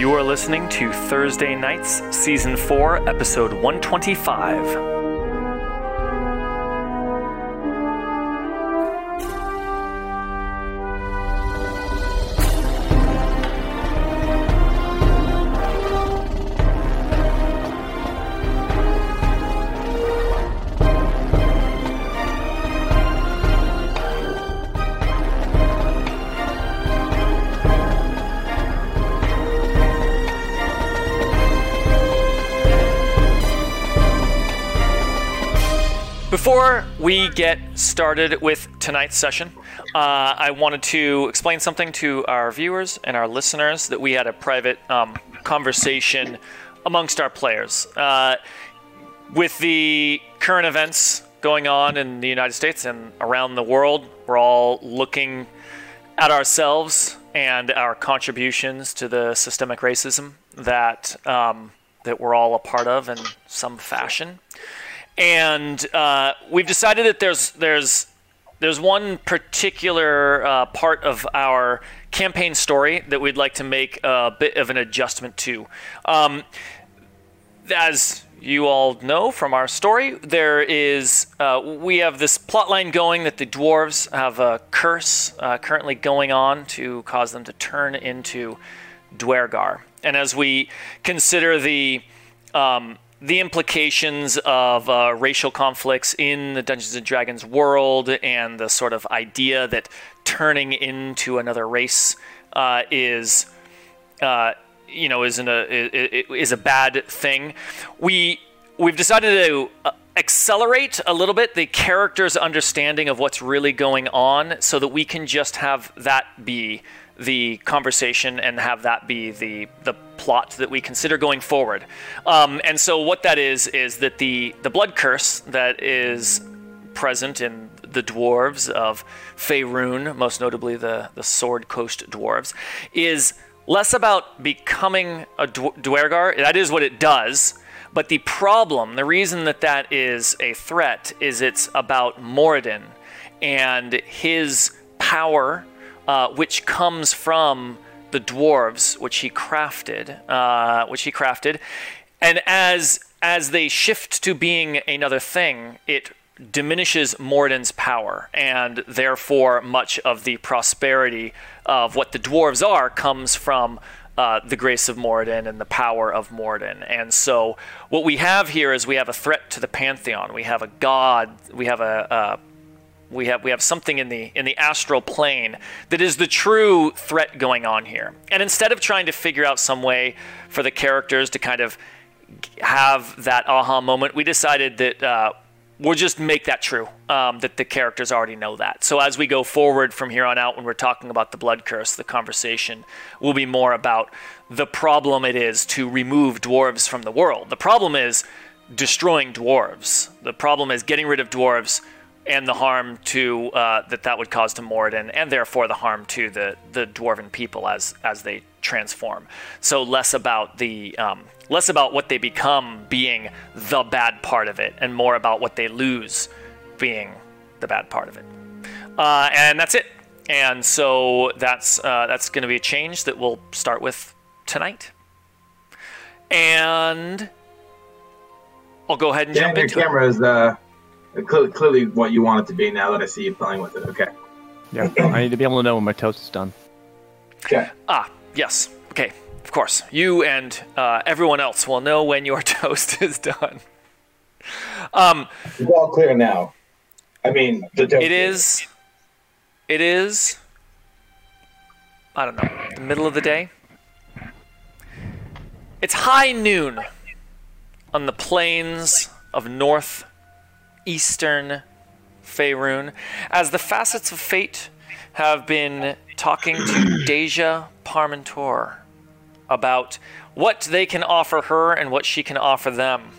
You are listening to Thursday Nights, Season 4, Episode 125. We get started with tonight's session, uh, I wanted to explain something to our viewers and our listeners that we had a private um, conversation amongst our players. Uh, with the current events going on in the United States and around the world, we're all looking at ourselves and our contributions to the systemic racism that um, that we're all a part of in some fashion and uh, we've decided that there's there's there's one particular uh, part of our campaign story that we'd like to make a bit of an adjustment to. Um, as you all know from our story, there is uh, we have this plot line going that the dwarves have a curse uh, currently going on to cause them to turn into Duergar. and as we consider the um, the implications of uh, racial conflicts in the Dungeons and Dragons world and the sort of idea that turning into another race uh, is, uh, you know, isn't a is a bad thing. We we've decided to uh, accelerate a little bit the character's understanding of what's really going on, so that we can just have that be the conversation and have that be the the plot that we consider going forward. Um, and so what that is is that the the blood curse that is present in the dwarves of Faerun, most notably the the Sword Coast dwarves, is less about becoming a Duergar. That is what it does. But the problem, the reason that that is a threat, is it's about Moradin and his power uh, which comes from the dwarves, which he crafted, uh, which he crafted, and as as they shift to being another thing, it diminishes Moradin's power, and therefore much of the prosperity of what the dwarves are comes from uh, the grace of Moradin and the power of Moradin. And so, what we have here is we have a threat to the pantheon. We have a god. We have a, a we have we have something in the in the astral plane that is the true threat going on here. And instead of trying to figure out some way for the characters to kind of have that aha moment, we decided that uh, we'll just make that true. Um, that the characters already know that. So as we go forward from here on out, when we're talking about the blood curse, the conversation will be more about the problem it is to remove dwarves from the world. The problem is destroying dwarves. The problem is getting rid of dwarves and the harm to uh, that that would cause to Moradin, and therefore the harm to the the dwarven people as as they transform. So less about the um, less about what they become being the bad part of it, and more about what they lose being the bad part of it. Uh, and that's it. And so that's uh, that's going to be a change that we'll start with tonight. And I'll go ahead and yeah, jump your into camera is uh, clearly, clearly what you want it to be now that I see you playing with it. Okay. Yeah, I need to be able to know when my toast is done. Okay. Ah, yes. Okay, of course. You and uh, everyone else will know when your toast is done. Um, It's all clear now. I mean, the toast it is. It is. I don't know. The middle of the day. It's high noon on the plains of north eastern Faerun, as the facets of fate have been talking to Deja Parmentor about what they can offer her and what she can offer them.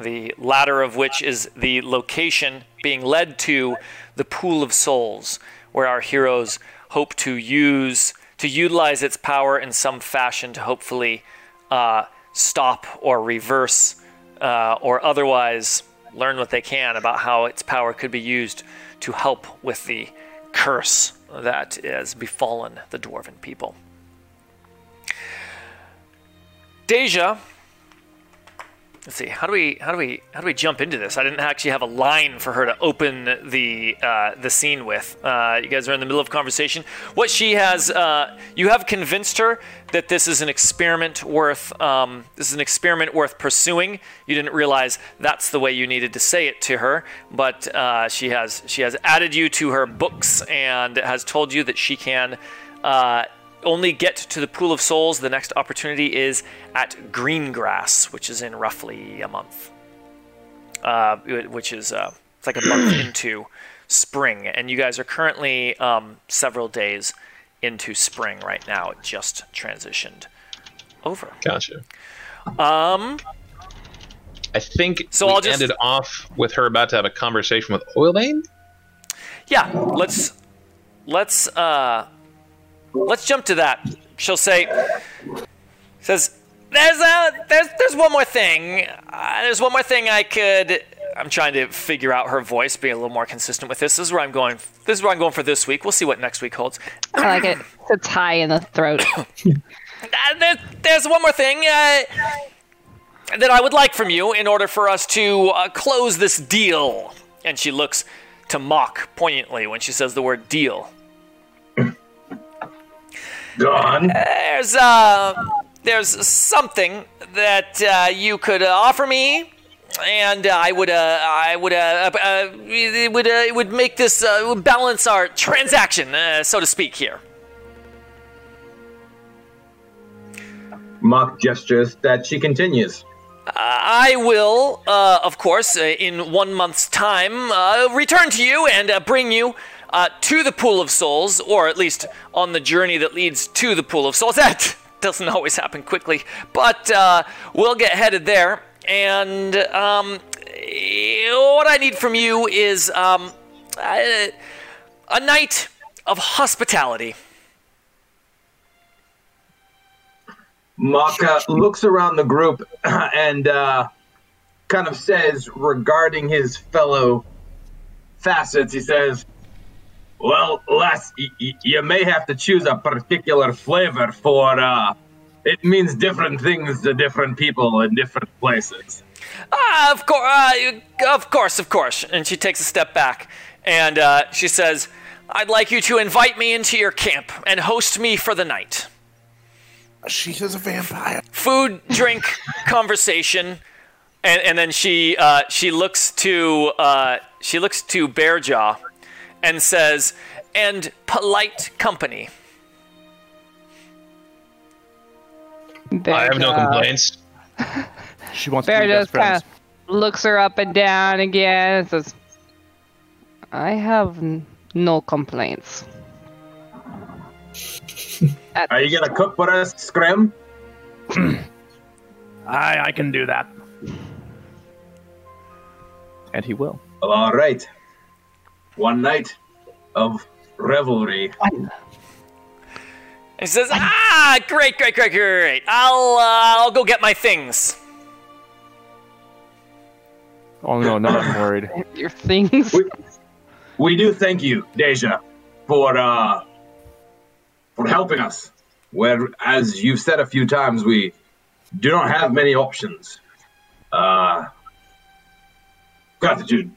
The latter of which is the location being led to the Pool of Souls, where our heroes hope to use to utilize its power in some fashion to hopefully uh, stop or reverse uh, or otherwise learn what they can about how its power could be used to help with the curse that has befallen the dwarven people. Deja. Let's see. How do we how do we how do we jump into this? I didn't actually have a line for her to open the uh, the scene with. Uh, you guys are in the middle of conversation. What she has, uh, you have convinced her that this is an experiment worth um, this is an experiment worth pursuing. You didn't realize that's the way you needed to say it to her, but uh, she has she has added you to her books and has told you that she can. Only get to the Pool of Souls. The next opportunity is at Greengrass, which is in roughly a month. Uh, which is uh, it's like a month into spring, and you guys are currently um, several days into spring right now. It just transitioned over. Gotcha. Um, I think So we I'll just- ended off with her about to have a conversation with Oilbane. yeah, let's let's uh, let's jump to that. She'll say, says, "There's a there's there's one more thing. Uh, there's one more thing I could." I'm trying to figure out her voice, being a little more consistent with this. This is where I'm going. This is where I'm going for this week. We'll see what next week holds. I like it. It's high in the throat. Uh, there, there's one more thing uh, that I would like from you in order for us to uh, close this deal. And she looks to mock poignantly when she says the word deal. Go on. There's uh, there's something that uh, you could uh, offer me, and uh, I would uh, I would uh, uh, it would uh, it would make this uh, would balance our transaction, uh, so to speak. Here. Mock gestures that she continues. I will, uh, of course, uh, in one month's time, uh, return to you and uh, bring you uh, to the Pool of Souls, or at least on the journey that leads to the Pool of Souls. That doesn't always happen quickly, but uh, we'll get headed there. And um, what I need from you is um, a, a night of hospitality. Maka looks around the group and uh, kind of says regarding his fellow facets, he says, Well, Les, y- y- you may have to choose a particular flavor for, uh, it means different things to different people in different places. Ah, of course, uh, of course, of course. And she takes a step back and uh, she says, "I'd like you to invite me into your camp and host me for the night. She is a vampire. Food, drink, conversation." And, and then she uh, she looks to uh, she looks to Bearjaw and says, "And polite company." I have no uh, complaints. She wants to be best just kind friends. looks her up and down again and says, I have n- no complaints. Are you going to cook for us, Scrim? I I can do that. And he will. Well, all right. One night of revelry. He says, "Ah, great, great, great, great! I'll uh, I'll go get my things." Oh no, no, I'm worried. your things. We, we do thank you, Deja, for uh, for helping us. Where, as you've said a few times, we do not have many options. Uh, gratitude.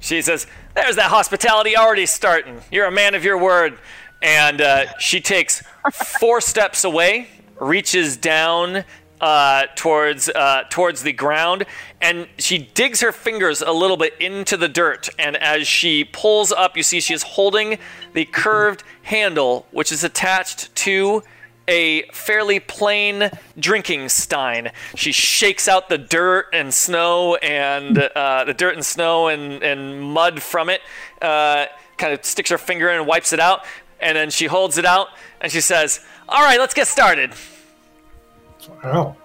She says, "There's that hospitality already starting. You're a man of your word." And uh, she takes four steps away, reaches down uh, towards uh, towards the ground, and she digs her fingers a little bit into the dirt. And as she pulls up, you see she is holding the curved handle, which is attached to a fairly plain drinking stein. She shakes out the dirt and snow and uh, the dirt and snow and, and mud from it. Uh, kind of sticks her finger in and wipes it out, and then she holds it out and she says, "All right, let's get started." Wow.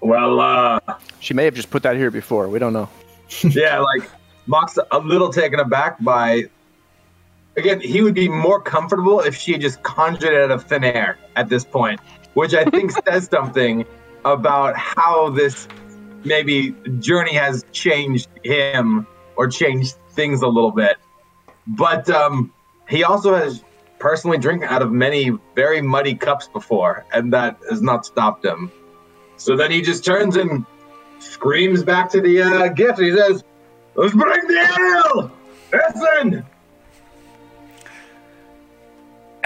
Well, uh, She may have just put that here before. We don't know. yeah, like Mock's a little taken aback by. Again, he would be more comfortable if she had just conjured it out of thin air at this point, which I think says something about how this maybe journey has changed him or changed things a little bit. But um, he also has personally drink out of many very muddy cups before, and that has not stopped him. So then he just turns and screams back to the uh, gift. He says, "Let's bring the ale! Listen!"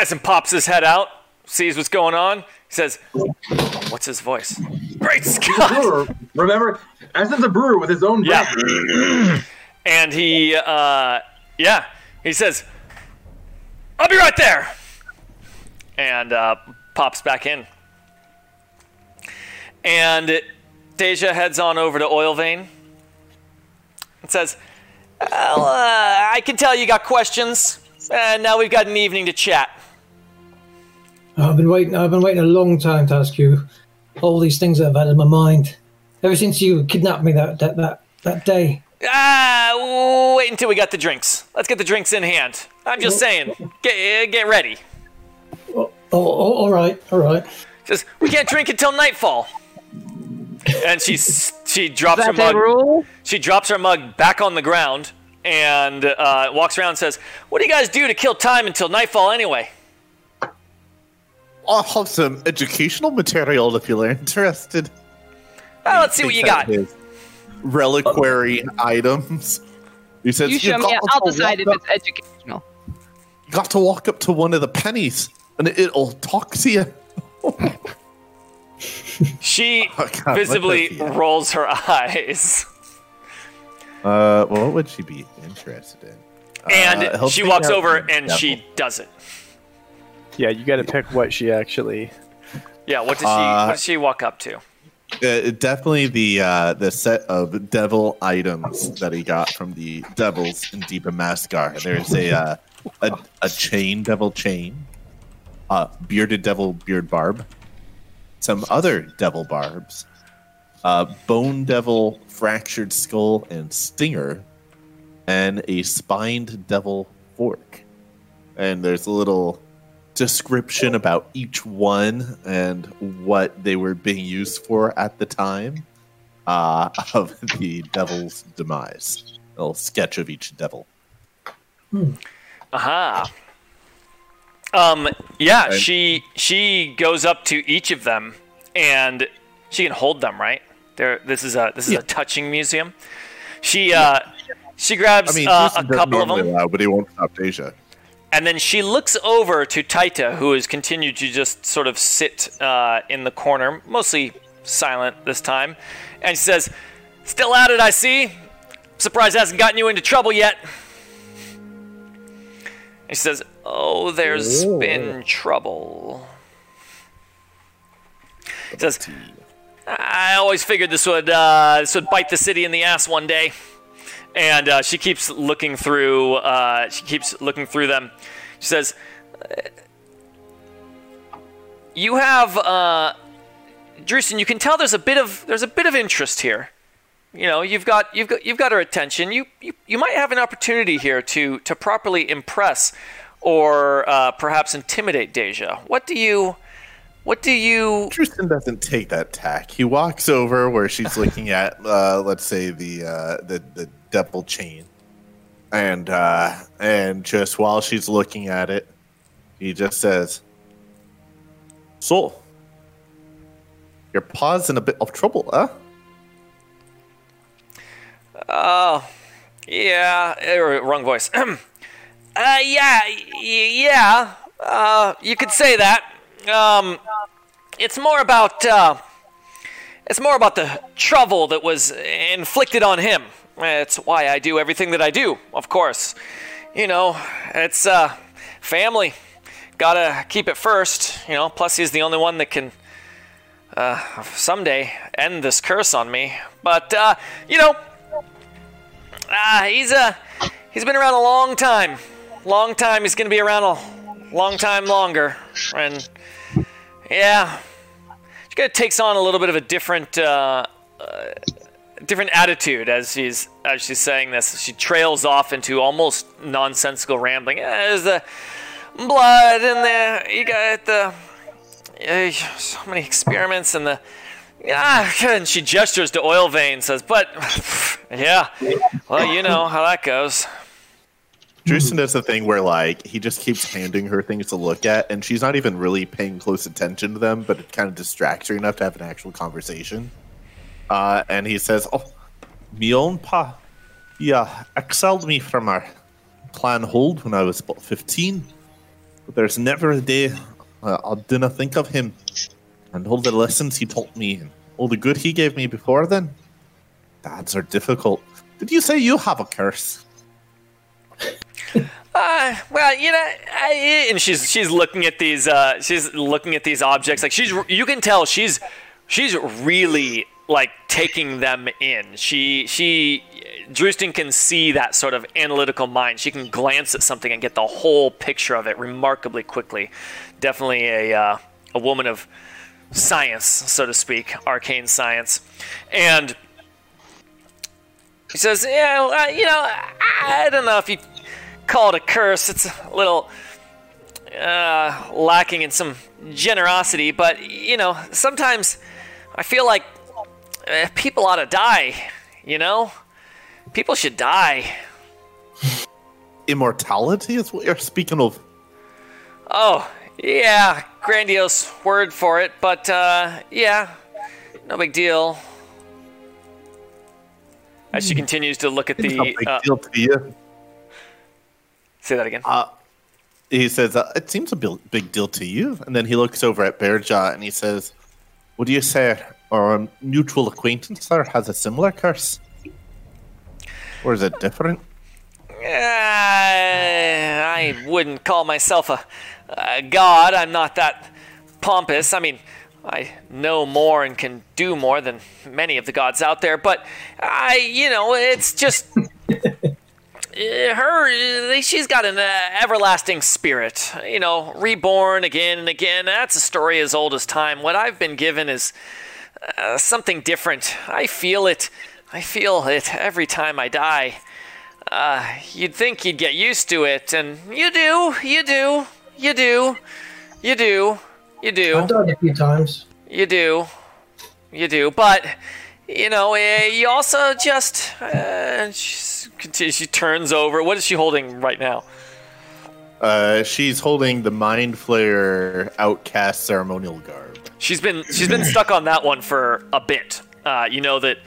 Essen pops his head out, sees what's going on. He says, "What's his voice?" Great Scott! Brewer, remember, Essen's a brewer with his own Yeah. And he, uh, yeah, he says, "I'll be right there," and uh, pops back in. And Deja heads on over to Oil Vein and says, well, uh, I can tell you got questions, and now we've got an evening to chat. I've been waiting. I've been waiting a long time to ask you all these things that I've had in my mind ever since you kidnapped me that that that, that day. Ah, wait until we got the drinks. Let's get the drinks in hand. I'm just saying, get get ready. Oh, oh, all right, all right. Says we can't drink until nightfall. And she she drops her That's a mug. rule. She drops her mug back on the ground and uh, walks around and says, "What do you guys do to kill time until nightfall anyway?" I'll have some educational material if you're interested. Ah, let's see what you got. Reliquary items. He says, You show "You've me. I'll decide if up- it's educational. You got to walk up to one of the pennies, and it'll talk to you." She Oh, God, visibly does he have? rolls her eyes, Uh, well, what would she be interested in? and Uh, she walks over and devil. she does it. Yeah, you got to pick what she actually. Yeah, what does she? Uh, what does she walk up to? Uh, definitely the uh, the set of devil items that he got from the devils in Deep Mascar. There's a, uh, a a chain devil chain, uh, bearded devil beard barb, some other devil barbs, uh, bone devil fractured skull and stinger, and a spined devil fork. And there's a little description about each one and what they were being used for at the time uh, of the devil's demise. A little sketch of each devil. Aha. Um. Yeah. And- She she goes up to each of them, and she can hold them. Right. There. This is a this is Yeah. a touching museum. She uh she grabs I mean, uh, a couple of them, but he won't stop Deja. And then she looks over to Taita, who has continued to just sort of sit uh, in the corner, mostly silent this time, and she says, "Still at it, I see. Surprised hasn't gotten you into trouble yet." And she says, "Oh, there's been trouble." She says, "I always figured this would uh, this would bite the city in the ass one day." And uh, she keeps looking through. Uh, she keeps looking through them. She says, "You have, uh, Drusen. You can tell there's a bit of there's a bit of interest here. You know, you've got you've got you've got her attention. You you, you might have an opportunity here to to properly impress or uh, perhaps intimidate Deja. What do you what do you Tristan doesn't take that tack. He walks over where she's looking at, uh, let's say the uh, the the devil chain, and uh, and just while she's looking at it, he just says, "So, your pa's in a bit of trouble, huh?" Oh, yeah, er, wrong voice. uh, yeah, yeah. Uh, you could say that. Um, it's more about uh, it's more about the trouble that was inflicted on him. It's why I do everything that I do. Of course, you know, it's uh, family. Gotta keep it first. You know. Plus, he's the only one that can uh, someday end this curse on me. But uh, you know, Ah, he's uh, he's been around a long time. Long time. He's gonna be around a long time longer. And yeah, kind of takes on a little bit of a different, uh, uh, different attitude as she's as she's saying this. She trails off into almost nonsensical rambling. Yeah, there's the blood and the you got the uh, so many experiments and the yeah, and she gestures to Oil Vein, says, "But yeah, well, you know how that goes." Drewston does the thing where like he just keeps handing her things to look at, and she's not even really paying close attention to them, but it kind of distracts her enough to have an actual conversation. Uh, and he says, "Oh, me own pa, yeah, exiled me from our clan hold when I was about fifteen. But there's never a day uh, I didn't think of him, and all the lessons he taught me, and all the good he gave me before then. Dads are difficult. Did you say you have a curse?" Uh, well, you know, I, and she's she's looking at these uh, she's looking at these objects like she's you can tell she's she's really like taking them in. She she Drewston can see that sort of analytical mind. She can glance at something and get the whole picture of it remarkably quickly. Definitely a uh, a woman of science, so to speak, arcane science, and. He says, "Yeah, well, uh, you know, I, I don't know if you call it a curse. It's a little uh, lacking in some generosity, but you know, sometimes I feel like people ought to die. You know, people should die. Immortality is what you're speaking of. Oh, yeah, grandiose word for it, but uh, yeah, no big deal. As she continues to look at It's no the, big uh, deal to you. say that again. Uh, he says, uh, "It seems a big deal to you." And then he looks over at Bearjaw and he says, "What do you say? Our mutual acquaintance there has a similar curse, or is it different?" Uh, I wouldn't call myself a, a god. I'm not that pompous. I mean, I know more and can do more than many of the gods out there, but I, you know, it's just her. She's got an uh, everlasting spirit, you know, reborn again and again. That's a story as old as time. What I've been given is uh, something different. I feel it. I feel it every time I die. Uh, you'd think you'd get used to it, and you do, you do, you do, you do, you do, I've done it a few times. you do, you do. But you know, eh, you also just. Uh, she's, continues- she turns over. What is she holding right now? Uh, she's holding the Mind Flayer Outcast ceremonial garb. She's been she's been stuck on that one for a bit. Uh, you know that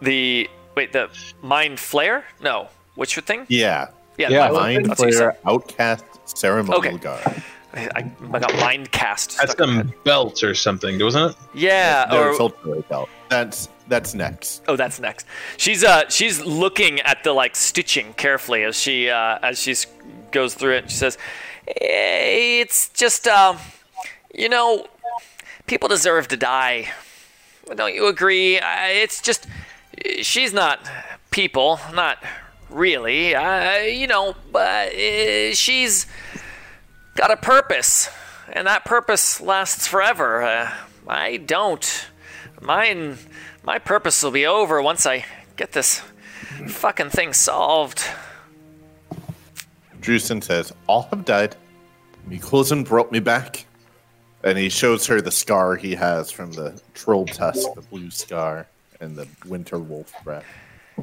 the wait the mind flare? No, which your thing? Yeah, Yeah, Yeah, the Mind that's what you said. Flayer Outcast ceremonial Okay. garb. I, I got mind cast. That's stuck in some head. belts or something, wasn't it? Yeah, No, or it's belt. That's that's next. Oh, that's next. She's uh she's looking at the like stitching carefully as she uh as she goes through it. She says, "Eh, "It's just um, you know, people deserve to die. Don't you agree? It's just she's not people, not really. Uh, you know, but uh, she's got a purpose, and that purpose lasts forever. Uh, I don't. Mine, my purpose will be over once I get this fucking thing solved. Drewson says, All have died. Cousin brought me back. And he shows her the scar he has from the troll tusk, the blue scar, and the winter wolf breath.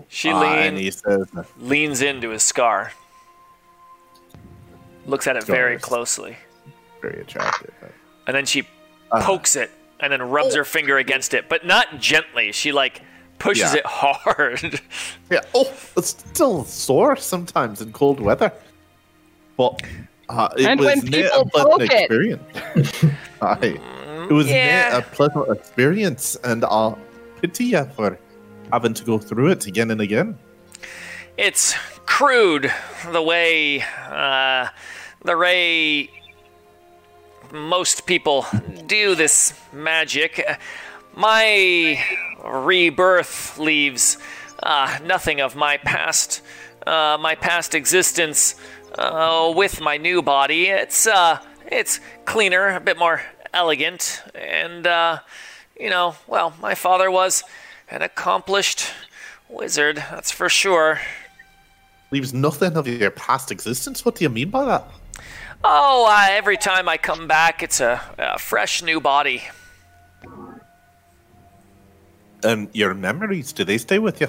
She Uh, lean, and he says, leans into his scar, looks at it very closely, very attractive. and then she Uh. pokes it and then rubs her finger against it, but not gently. She like pushes Yeah. it hard. Yeah. Oh, it's still sore sometimes in cold weather. But uh, it And was when not people a pleasant it. experience. Aye. It was yeah. not a pleasant experience, and I'll pity you for having to go through it again and again. it's crude the way uh, the way most people do this magic. My rebirth leaves uh, nothing of my past, uh, my past existence, uh, with my new body. It's uh, it's cleaner, a bit more elegant, and uh, you know, well, my father was an accomplished wizard. That's for sure. Leaves nothing of your past existence. What do you mean by that? Oh, uh, every time I come back, it's a, a fresh new body. And your memories, do they stay with you?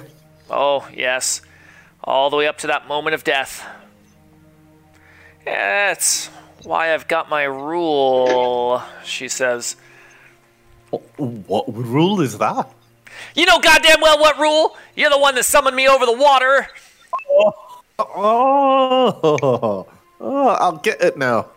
Oh, yes. All the way up to that moment of death. That's why I've got my rule, she says. What rule is that? You know goddamn well what rule? You're the one that summoned me over the water. Oh, oh, oh I'll get it now.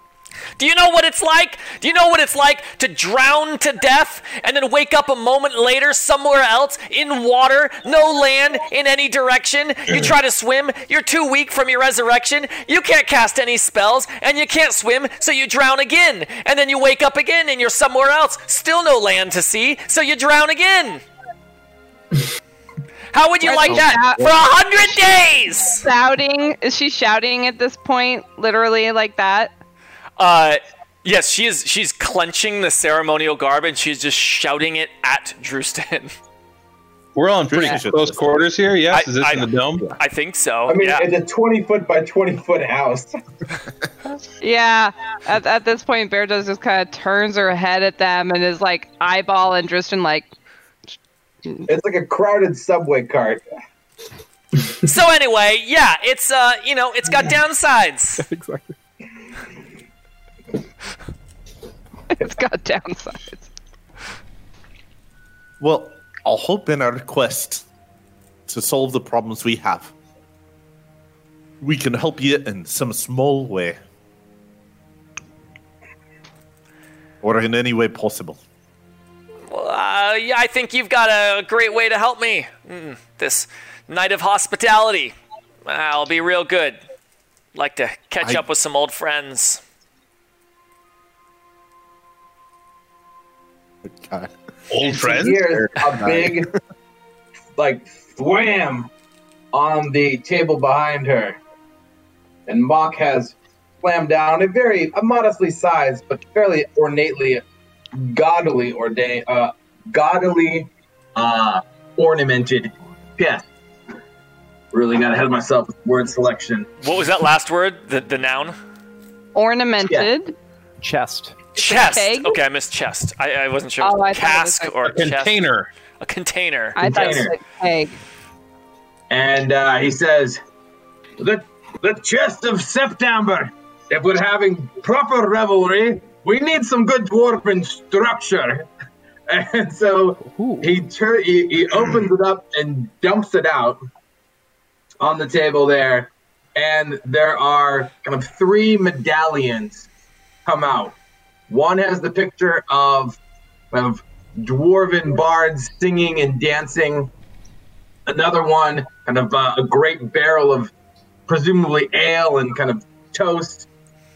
Do you know what it's like? Do you know what it's like to drown to death and then wake up a moment later somewhere else in water, no land in any direction? You try to swim, you're too weak from your resurrection, you can't cast any spells, and you can't swim, so you drown again. And then you wake up again and you're somewhere else, still no land to see, so you drown again. How would you like that for a hundred days? Shouting? Is she shouting at this point? Literally like that? Uh, yes, she is. She's clenching the ceremonial garb and she's just shouting it at Drewston. We're on pretty Yeah. close quarters here. Yes, I- is this I- in the dome? I think so. I mean, yeah. it's a 20 foot by 20 foot house. Yeah. At, at this point, Bear does just kind of turns her head at them and is like eyeball and Dristan like, It's like a crowded subway cart. so anyway, yeah, it's uh, you know, it's got downsides. exactly. it's got downsides. Well, I'll hope in our quest to solve the problems we have, we can help you in some small way. Or in any way possible. Uh, yeah, I think you've got a great way to help me. Mm, this night of hospitality, I'll be real good. Like to catch I- up with some old friends. Okay. Old friends? Here's a big, like, wham on the table behind her. And Mock has slammed down a very, a modestly sized, but fairly ornately, gaudily ordained, uh, gaudily uh, ornamented chest. Really got ahead of myself with word selection. What was that last word? The the noun? Ornamented. Chest. Chest. Keg? Okay, I missed chest. I, I wasn't sure. Oh, I thought it was Cask like- or A chest. container. A container. I thought it was Container. a keg. And uh, he says, the, the chest of September. If we're having proper revelry, we need some good dwarven structure. And so he, tur- he he opens it up and dumps it out on the table there. And there are kind of three medallions come out. One has the picture of, of dwarven bards singing and dancing another one, kind of uh, a great barrel of presumably ale and kind of toast.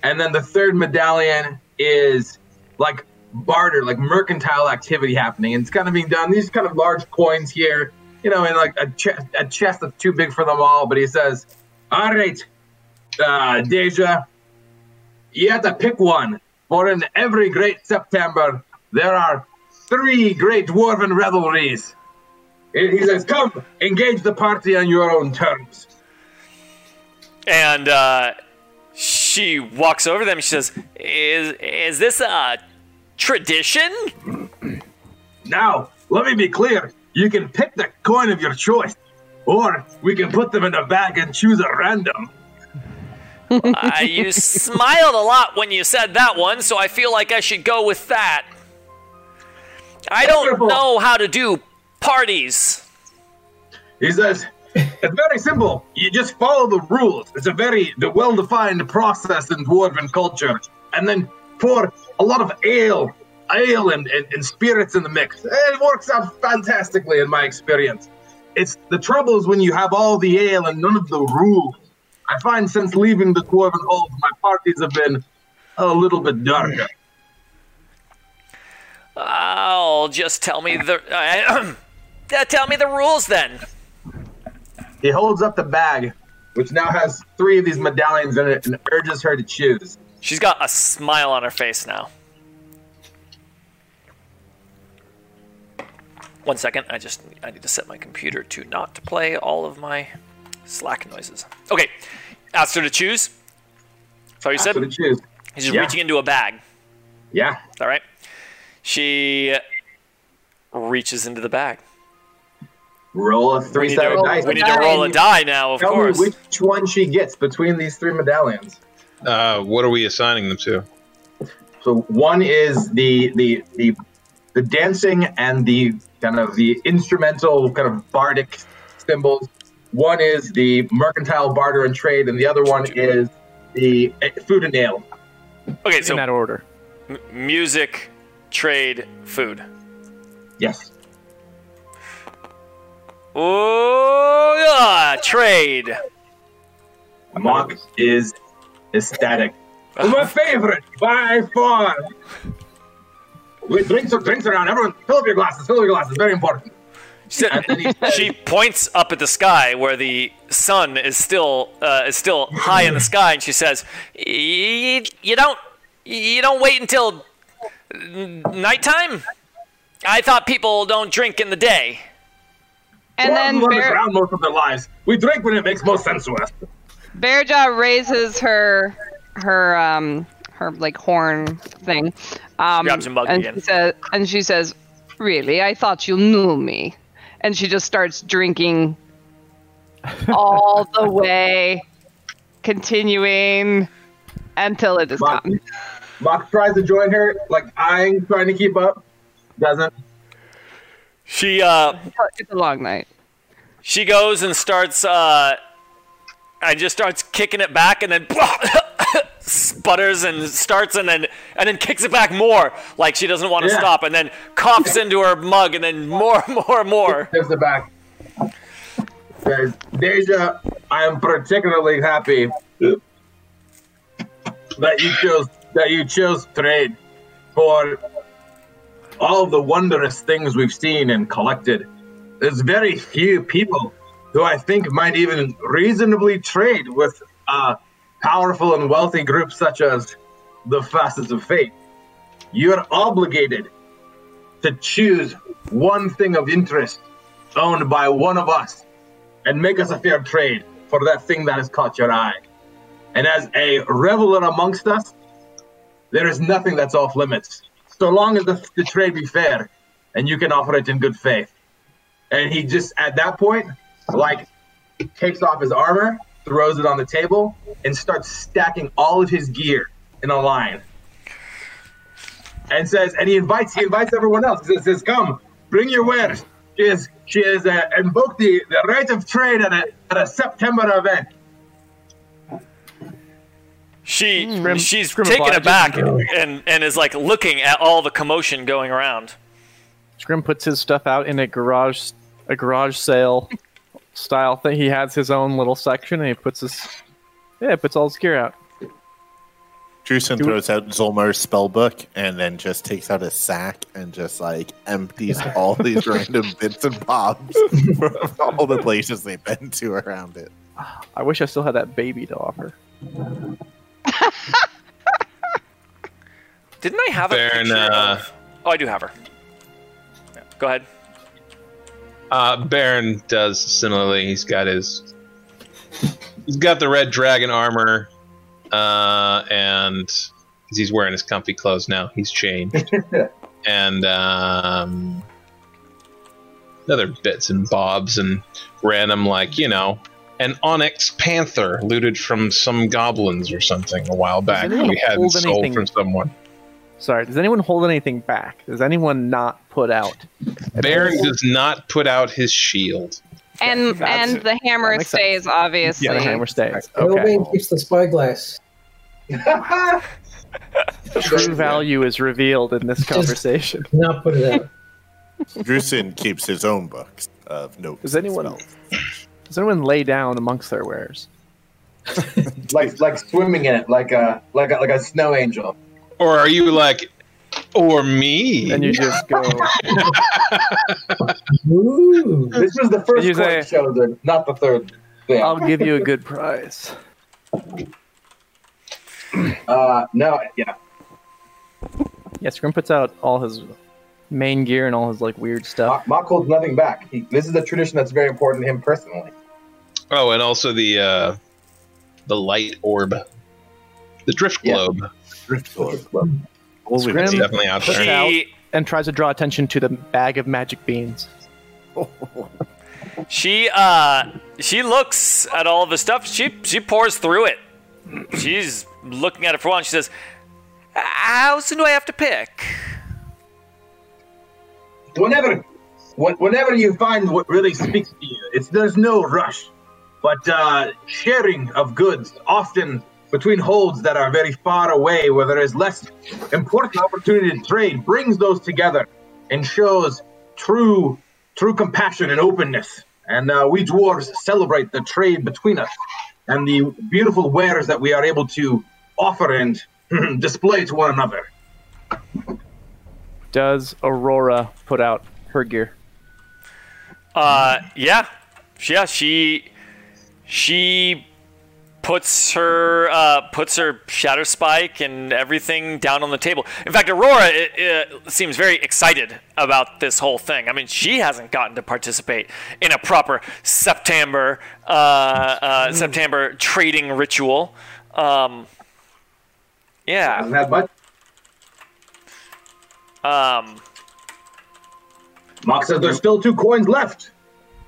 And then the third medallion is like barter, like mercantile activity happening. And it's kind of being done, these kind of large coins here, you know, in like a, chest, a chest that's too big for them all. But he says, All right, uh, Deja, you have to pick one. For in every great September, there are three great dwarven revelries. He he says, "Come, engage the party on your own terms." And uh, she walks over to them. She says, "Is is this a tradition?" Now, let me be clear. You can pick the coin of your choice, or we can put them in a bag and choose at random. Uh, you smiled a lot when you said that one, so I feel like I should go with that. I don't know how to do parties. He says, "It's very simple. You just follow the rules. It's a very the well-defined process in dwarven culture, and then pour a lot of ale, ale and, and, and spirits in the mix. It works out fantastically in my experience. It's the trouble is when you have all the ale and none of the rules. I find since leaving the dwarven halls, my parties have been a little bit darker. I'll just tell me the uh, tell me the rules then. He holds up the bag, which now has three of these medallions in it, and urges her to choose. She's got a smile on her face now. One second, I just I need to set my computer to not to play all of my Slack noises. Okay, asked her to choose. So you said So to choose. he's just yeah. reaching into a bag. Yeah. Is that right? She reaches into the bag. Roll a three-sided to, dice. we need to roll a die now, of Tell course. me which one she gets between these three medallions. Uh, what are we assigning them to? So one is the the the the dancing and the kind of the instrumental kind of bardic symbols. One is the mercantile barter and trade, and the other one is the eh, food and ale. Okay, so in that order. m- music, trade, food. Yes. Oh yeah, trade. Mock is ecstatic. My favorite by far. We drinks drinks around. Everyone, fill up your glasses. Fill up your glasses. Very important. She, And then he says, she points up at the sky where the sun is still uh, is still high in the sky, and she says, "Y- "You don't you don't wait until n- nighttime. I thought people don't drink in the day." And "Well, then we've Bear, underground most of their lives. We drink when it makes most sense to us. Bearjaw raises her her um her like horn thing. Um, Grabs and again. she says, and she says, "Really? I thought you knew me." And she just starts drinking all the way, continuing until it is Mock, gone. Mock tries to join her, like I'm trying to keep up. Doesn't. She uh It's a long night. she goes and starts uh and just starts kicking it back and then sputters and starts and then and then kicks it back more like she doesn't want to Yeah. stop and then coughs into her mug and then more more more Gives it back. Says, Deja, I am particularly happy that you chose that you chose trade for all the wondrous things we've seen and collected. There's very few people who I think might even reasonably trade with a powerful and wealthy groups such as the Facets of Fate. You're obligated to choose one thing of interest owned by one of us and make us a fair trade for that thing that has caught your eye. And as a reveler amongst us, there is nothing that's off limits, so long as the, the trade be fair and you can offer it in good faith. And he just, at that point, like, takes off his armor, throws it on the table, and starts stacking all of his gear in a line. And says, and he invites, he invites everyone else. He says, says "Come, bring your wares." She is, she has uh, invoked the, the right of trade at a, at a September event. she Scrim- she's Scrim taken obliges aback and and, and and is like looking at all the commotion going around Scrim puts his stuff out in a garage, a garage sale style thing. He has his own little section, and he puts his, yeah, puts all his gear out. Drusen throws out Zolmar's spell book and then just takes out a sack and just like empties all these random bits and bobs from all the places they've been to around it. I wish I still had that baby to offer. didn't i have a Baron, picture uh, of- oh i do have her Yeah, go ahead Uh, Baron does similarly. He's got his. He's got the red dragon armor, uh, and 'cause he's wearing his comfy clothes now. He's changed, and um, other bits and bobs and random like you know an onyx panther looted from some goblins or something a while back. We hadn't hold sold anything- from someone. Sorry, does anyone hold anything back? Does anyone not put out? Baron does not put out his shield. And That's- and the hammer that makes sense. stays obviously. Yeah, the hammer stays. Nobody Okay. keeps the spyglass. True value is revealed in this conversation. Not put it out. Drusen keeps his own books of notes. Does anyone else? Does anyone lay down amongst their wares? Like like swimming in it, like a like a, like a snow angel. Or are you like, or me? And you just go. Ooh. This was the first You say- chosen, not the third thing. I'll give you a good price. Uh, no, yeah. Yeah, Scrim puts out all his main gear and all his like weird stuff. Mock, Mock holds nothing back. He, this is a tradition that's very important to him personally. Oh, and also the uh, the light orb, the drift Yeah. globe. Drift globe. Scrim It's definitely out puts there. out she and tries to draw attention to the bag of magic beans. she uh she looks at all of the stuff she she pours through it she's looking at it for a while. And she says, "How soon do I have to pick?" whenever whenever you find what really speaks to you it's there's no rush but uh, sharing of goods often between holds that are very far away where there is less important opportunity to trade brings those together and shows true true compassion and openness and uh, we dwarves celebrate the trade between us and the beautiful wares that we are able to offer and display to one another Does Aurora put out her gear? Uh, yeah, yeah. She she puts her uh, puts her shadow spike and everything down on the table. In fact, Aurora uh, seems very excited about this whole thing. I mean, she hasn't gotten to participate in a proper September uh, uh, September trading ritual. Um, yeah. That much Um, Mock says there's still two coins left.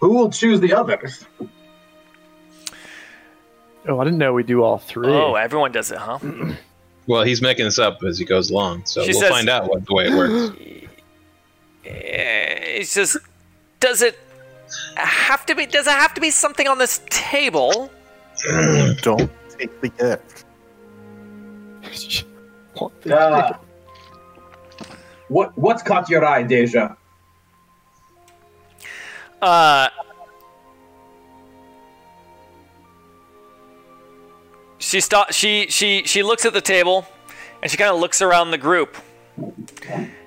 Who will choose the others? Oh, I didn't know we do all three. oh, everyone does it, huh? Well, he's making this up as he goes along, so She we'll says- find out what the way it works. It's just, does it have to be? Does it have to be something on this table? Don't take the gift. Want the- Uh, what what's caught your eye, Deja? Uh, she stop. She she she looks at the table, and she kind of looks around the group,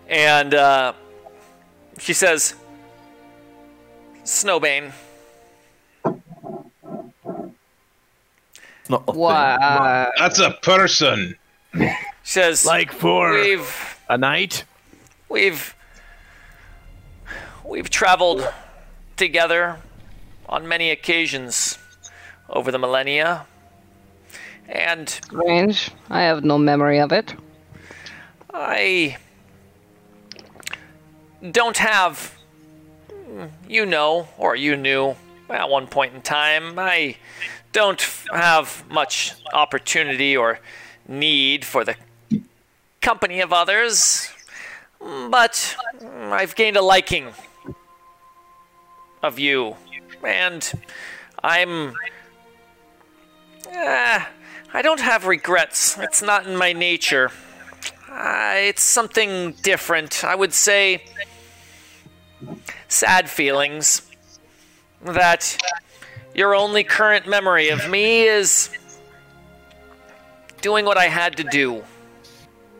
and uh, she says, "Snowbane." It's not. Wow. That's a person. She says, like for we've a night? we've we've traveled together on many occasions over the millennia, and Strange. I have no memory of it. I don't have, you know, or you knew at one point in time, I don't have much opportunity or need for the company of others, but I've gained a liking of you, and I'm. Uh, I don't have regrets. It's not in my nature. Uh, it's something different. I would say sad feelings. That your only current memory of me is doing what I had to do.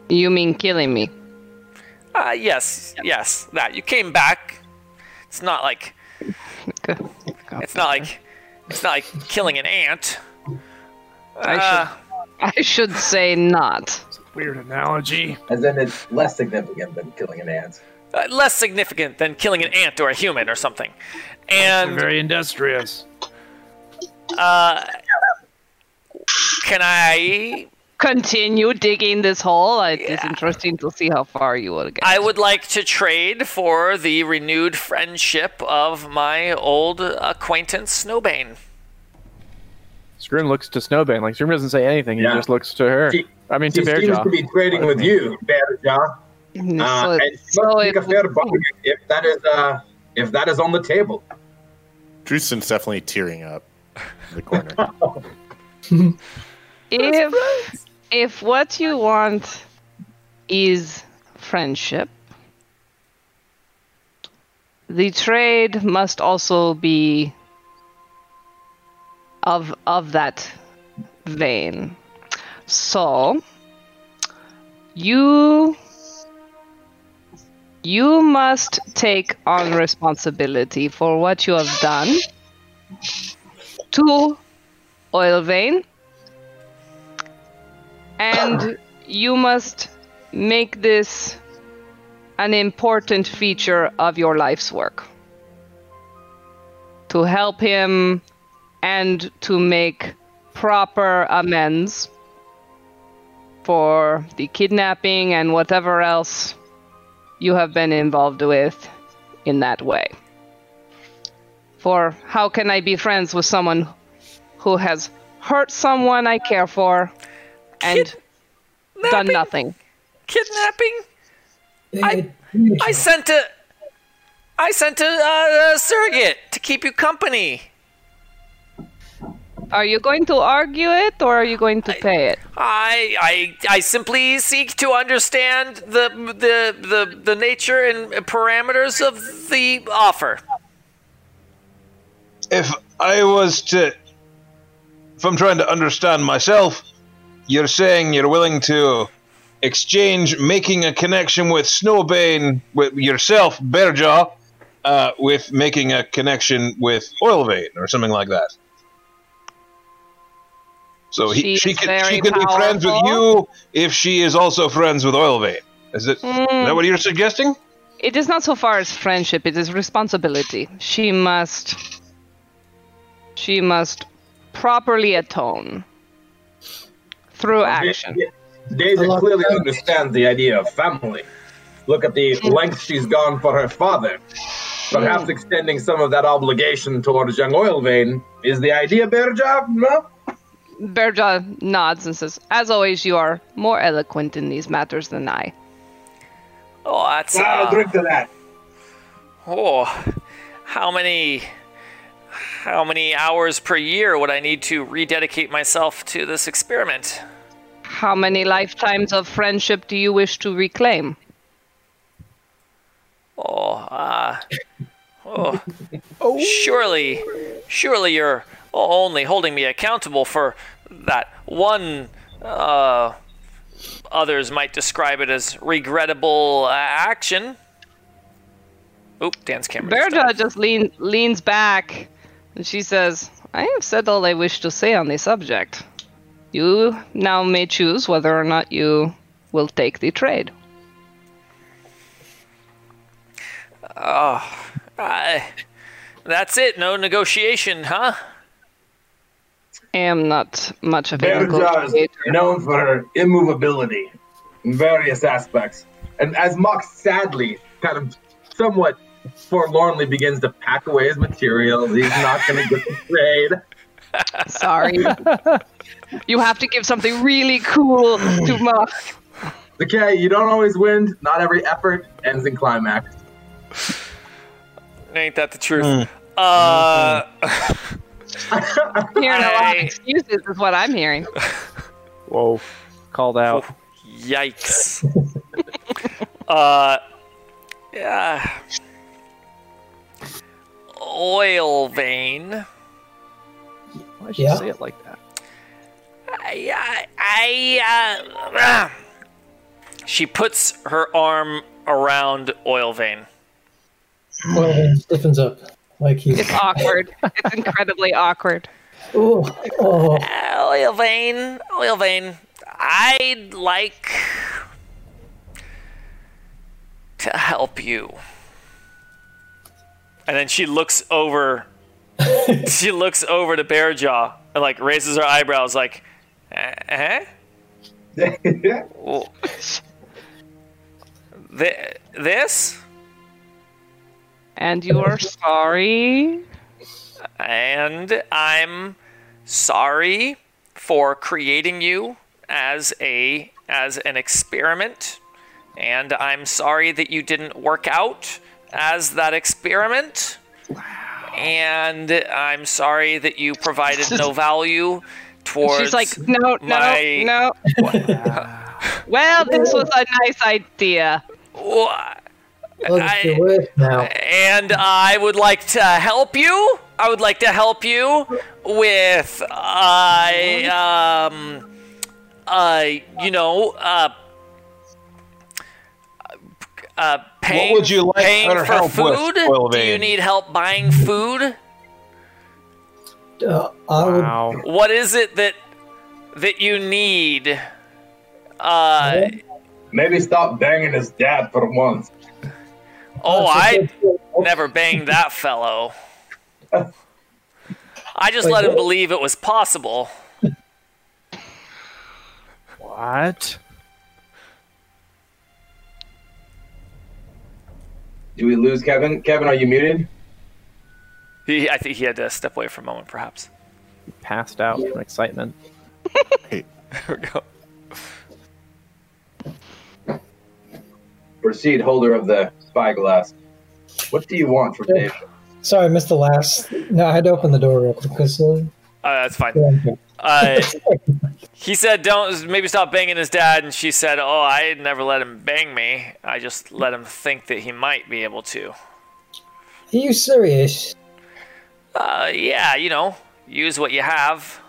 You mean killing me? Uh, yes, yes, that. You came back. It's not like it's not like it's not like killing an ant. I Uh, should. I should say not. Weird analogy. As in, it's less significant than killing an ant. uh, less significant than killing an ant or a human or something. And Very industrious. uh, can I Continue digging this hole. I- It's interesting to see how far you will get. I would like to trade for the renewed friendship of my old acquaintance Snowbane. Scroon looks to Snowbane. Like Scroon doesn't say anything. Yeah. He just looks to her. She- I mean, She to seems to be trading with you, Bearjaw. Mm, Uh, and it- she must so make a fair bargain if that is uh, if that is on the table. Drewston's definitely tearing up in the corner. if if what you want is friendship the trade must also be of of that vein. So you you must take on responsibility for what you have done to Oilvein and you must make this an important feature of your life's work. To help him and to make proper amends for the kidnapping and whatever else you have been involved with in that way. For how can I be friends with someone who has hurt someone I care for and done nothing. Kidnapping? I- I sent a. I sent a, uh, a surrogate to keep you company. Are you going to argue it or are you going to pay it? I, I, I simply seek to understand the, the, the, the nature and parameters of the offer. If I was to, if I'm trying to understand myself, you're saying you're willing to exchange making a connection with Snowbane with yourself, Bearjaw, uh, with making a connection with Oilvein or something like that. So he, She she can she can be friends with you if she is also friends with Oilvein. Is it? Is that hmm. what you're suggesting? It is not so far as friendship, it is responsibility. She must. She must properly atone through action. Daisy clearly understands the idea of family. Look at the hmm. length she's gone for her father. Perhaps hmm. extending some of that obligation towards young Oilvein is the idea, Bearjaw? No? Bearjaw nods and says, As always, you are more eloquent in these matters than I. Oh, that's. I'll Uh, drink to that. oh, how many. How many hours per year would I need to rededicate myself to this experiment? How many lifetimes of friendship do you wish to reclaim? Oh, uh, oh, surely, surely you're only holding me accountable for that one. Uh, others might describe it as regrettable uh, action. Oop, Dan's camera. died. just lean, leans back and she says, I have said all I wish to say on the subject. You now may choose whether or not you will take the trade. Uh, that's it. No negotiation, huh? I am not much of a Bearjaw is known for her immovability in various aspects. And as Mox sadly, kind of somewhat forlornly begins to pack away his materials, he's not going to get the trade. Sorry. you have to give something really cool to Muck. Okay, you don't always win. Not every effort ends in climax. Ain't that the truth? Uh, Hearing a lot of excuses is what I'm hearing. Whoa. Called out. yikes. uh, yeah. Oilvein. Why'd you Yeah. say it like that? I, I, uh, ah. she puts her arm around Oilvein. Well, it stiffens up like he's. It's awkward. It's incredibly awkward. Oh, oh. Uh, Oilvein, oil vein. I'd like to help you. And then she looks over. she looks over to Bearjaw and like raises her eyebrows, like, "Eh? Well, this? And you are sorry. And I'm sorry for creating you as a as an experiment. And I'm sorry that you didn't work out as that experiment. Wow. And I'm sorry that you provided no value towards She's like, no, no, my- no. well, this was a nice idea. Wha- Look I- at your work now. and I would like to help you. I would like to help you with, uh, um, uh, you know, uh, uh, paying, would you like paying for food? Do you need help buying food? Uh, I would. Wow. What is it that that you need? Uh, Maybe stop banging his dad for once. Oh, oh I oh. never banged that fellow. I just let him believe it was possible. What? Do we lose Kevin? Kevin, are you muted? He, I think he had to step away for a moment, perhaps. Passed out from excitement. there we go. Proceed, holder of the spyglass. What do you want from Dave? Sorry, I missed the last. No, I had to open the door real quick because. Uh, Uh, that's fine. yeah, Uh, he said, "Don't maybe stop banging his dad," and she said, "Oh, I never let him bang me. I just let him think that he might be able to." Are you serious? Uh, yeah, you know, use what you have.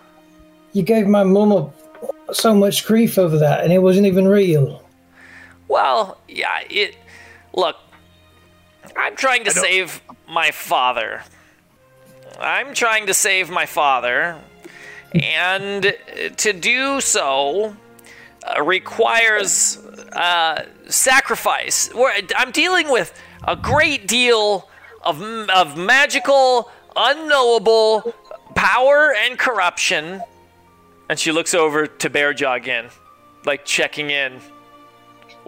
You gave my mum a- so much grief over that, and it wasn't even real. Well, yeah, it. Look, I'm trying to save my father. I'm trying to save my father, and to do so uh, requires uh, sacrifice. We're, I'm dealing with a great deal of, of magical, unknowable power and corruption. And she looks over to Bearjaw again, like checking in.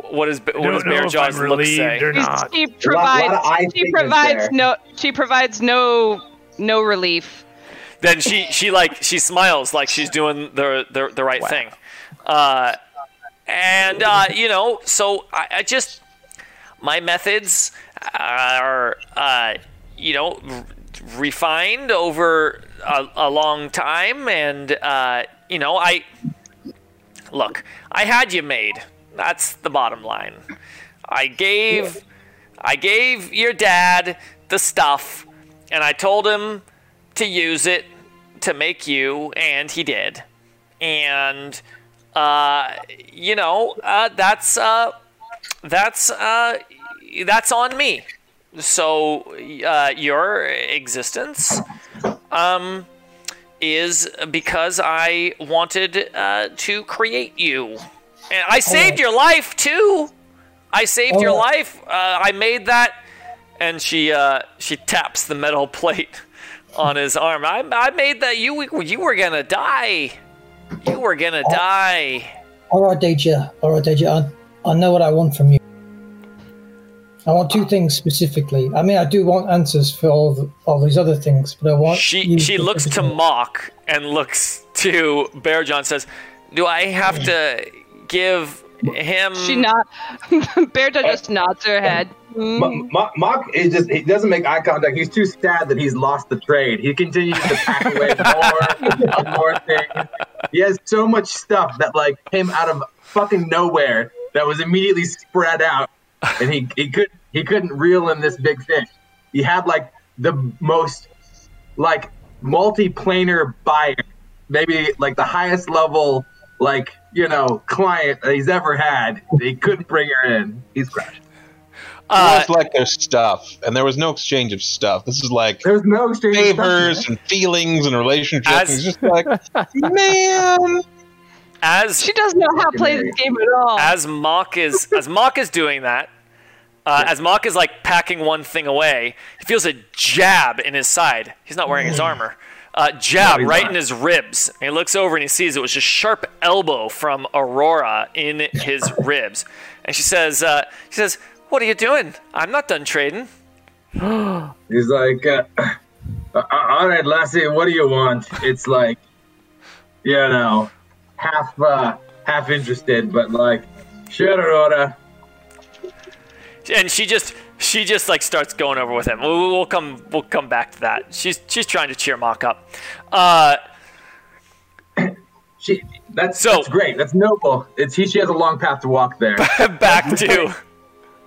What does what does Bearjaw's look say? or She- not. She provides. She provides no. She provides no no relief. then she she like she smiles like she's doing the the, the right thing uh, and uh, you know so I, I just my methods are uh, you know r- refined over a, a long time and uh, you know i look i had you made that's the bottom line i gave i gave your dad the stuff and i told him to use it to make you, and he did. And uh, you know, uh, that's uh, that's uh, that's on me. So uh, your existence um, is because I wanted uh, to create you, and I saved your life too. I saved your Oh. life. Uh, I made that, and she uh, she taps the metal plate on his arm. I, I made that. You you were gonna die. You were gonna die. All right, Deja. All right, Deja. I, I know what I want from you. I want two things specifically. I mean, I do want answers for all the, all these other things, but I want. She she looks to mock and looks to Bear John. Says, "Do I have to give him?" She not. Berta just nods her head. M- Mock, Mock is just, he doesn't make eye contact. He's too sad that he's lost the trade. He continues to pack away more and more things. He has so much stuff that like came out of fucking nowhere that was immediately spread out, and he he could he couldn't reel in this big fish. He had like the most like multi-planar buyer, maybe like the highest level like you know client that he's ever had. He couldn't bring her in. He's crashed. It Uh, was like their stuff, and there was no exchange of stuff. This is like There's no exchange of stuff, favors and feelings and relationships. As- it's just like, man. as She doesn't know how to play this game at all. as Mock is as Mock is doing that, uh, as Mock is like packing one thing away, he feels a jab in his side. He's not wearing his armor. Uh, jab he's right not. in his ribs. And he looks over and he sees it was just sharp elbow from Aurora in his ribs. And she says, uh, "She says, what are you doing? I'm not done trading." He's like, uh, uh, all right, Lassie, what do you want? It's like, you know, half uh, half interested, but like, sure, Aurora. and she just she just like starts going over with him. We'll, we'll come we'll come back to that. She's she's trying to cheer Mock up. Uh, She that's So- that's great. That's noble. It's he. She has a long path to walk there. back to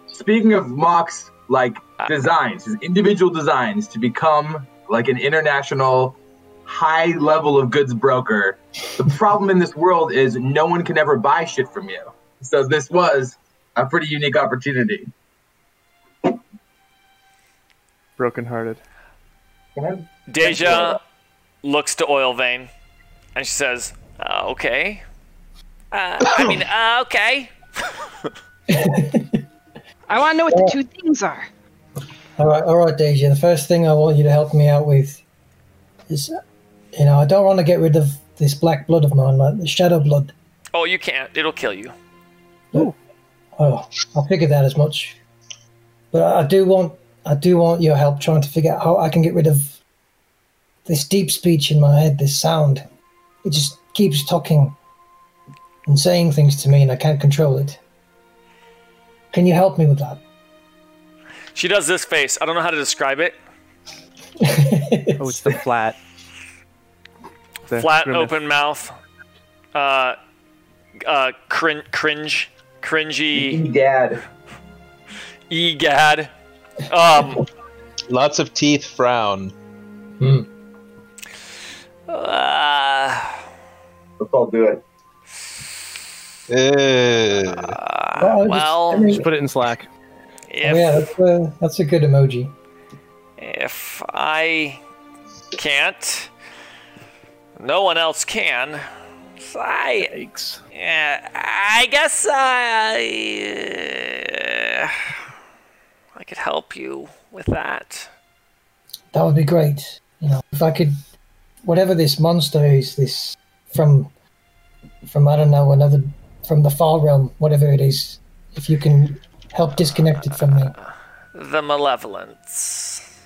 Speaking of Mock's like designs, his individual designs to become like an international high level of goods broker. The problem in this world is no one can ever buy shit from you. So this was a pretty unique opportunity. Brokenhearted. Deja looks to Oilvein, and she says, uh, "Okay." Uh, I mean, uh, okay. I want to know what the two things are. All right, all right, Deja. The first thing I want you to help me out with is, you know, I don't want to get rid of this black blood of mine, like the shadow blood. Oh, you can't. It'll kill you. Oh, I figured that as much. But I I do want, I do want your help trying to figure out how I can get rid of this deep speech in my head, this sound. It just keeps talking and saying things to me, and I can't control it. Can you help me with that? She does this face. I don't know how to describe it. Oh, it's the flat. The Flat, grimace. open mouth. Uh, uh, crin- cringe, cringy, Dad. egad. Um, Lots of teeth frown. uh, Let's all do it. Ugh. Oh, just- well, I mean, Just put it in Slack. if oh, yeah, that's a, that's a good emoji. if I can't, no one else can. So I, Yikes. yeah, I guess I, I could help you with that. That would be great. You know, if I could, whatever this monster is, this from, from I don't know another, from the far realm, whatever it is, if you can help disconnect it from me, uh, The malevolence.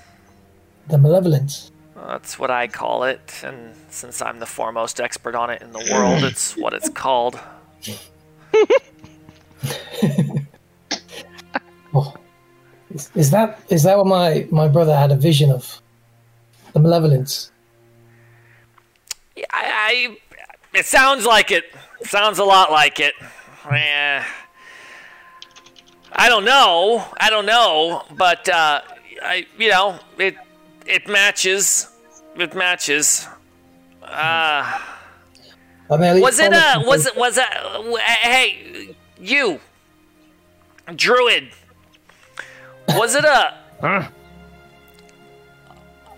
the malevolence. That's what I call it, and since I'm the foremost expert on it in the world, it's what it's called. Oh, is, is that is that what my my brother had a vision of? The malevolence. I, I it sounds like it. Sounds a lot like it. Eh, I don't know. I don't know, but uh, I, you know, it it matches. It matches. Uh, I mean, was it promise uh was it was it uh, hey you druid was it a Huh?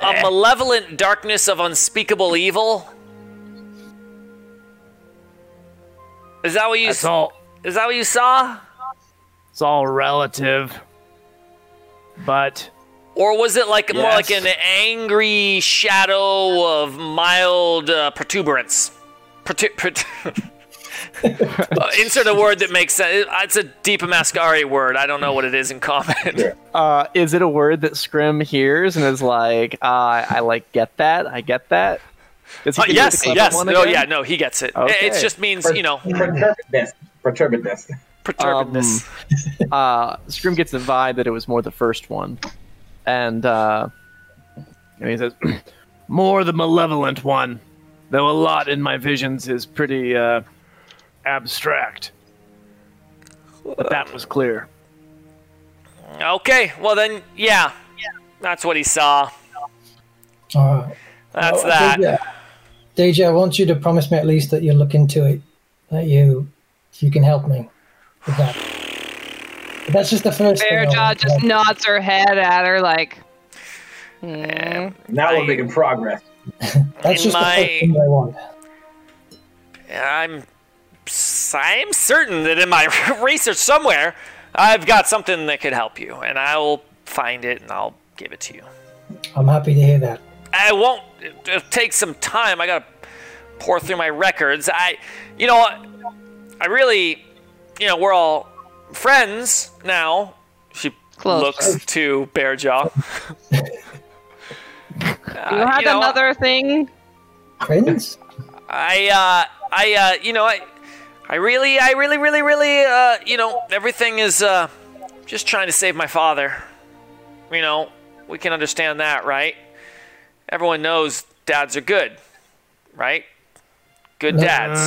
a malevolent darkness of unspeakable evil? Is that what you It's s- all. is that what you saw? It's all relative. But or was it like more like an angry shadow of mild uh, protuberance? Protu- prot- Uh, insert a word that makes sense. It's a deep Mascari word. I don't know what it is in common. uh, is it a word that Scrim hears and is like, uh, I like get that, I get that? Does he Uh, give yes, the yes. one No, again? yeah, no, he gets it. Okay. It just means, you know, Perturbedness. Perturbedness. perturbedness. uh, Scrim gets the vibe that it was more the first one, and uh, and he says, "More the malevolent one, though a lot in my visions is pretty uh, abstract." But that was clear. okay, well then, yeah, that's what he saw. All right. That's Oh, that. DJ, DJ, I want you to promise me at least that you'll look into it. That you, you can help me with that. But that's just the first thing. I Bearjaw just help. nods her head at her like, hmm. Now we're making progress. That's in just the first thing I want. I'm, I'm certain that in my research somewhere, I've got something that could help you, and I will find it and I'll give it to you. I'm happy to hear that. I won't. It, it'll take some time. I gotta pour through my records. I, you know. I really, you know, we're all friends now. She Close looks to Bearjaw. you Uh, had know, another thing. Friends? I, uh, I, uh, you know, I, I really, I really, really, really, uh, you know, everything is, uh, just trying to save my father. You know, we can understand that, right? Everyone knows dads are good, right? Good dads.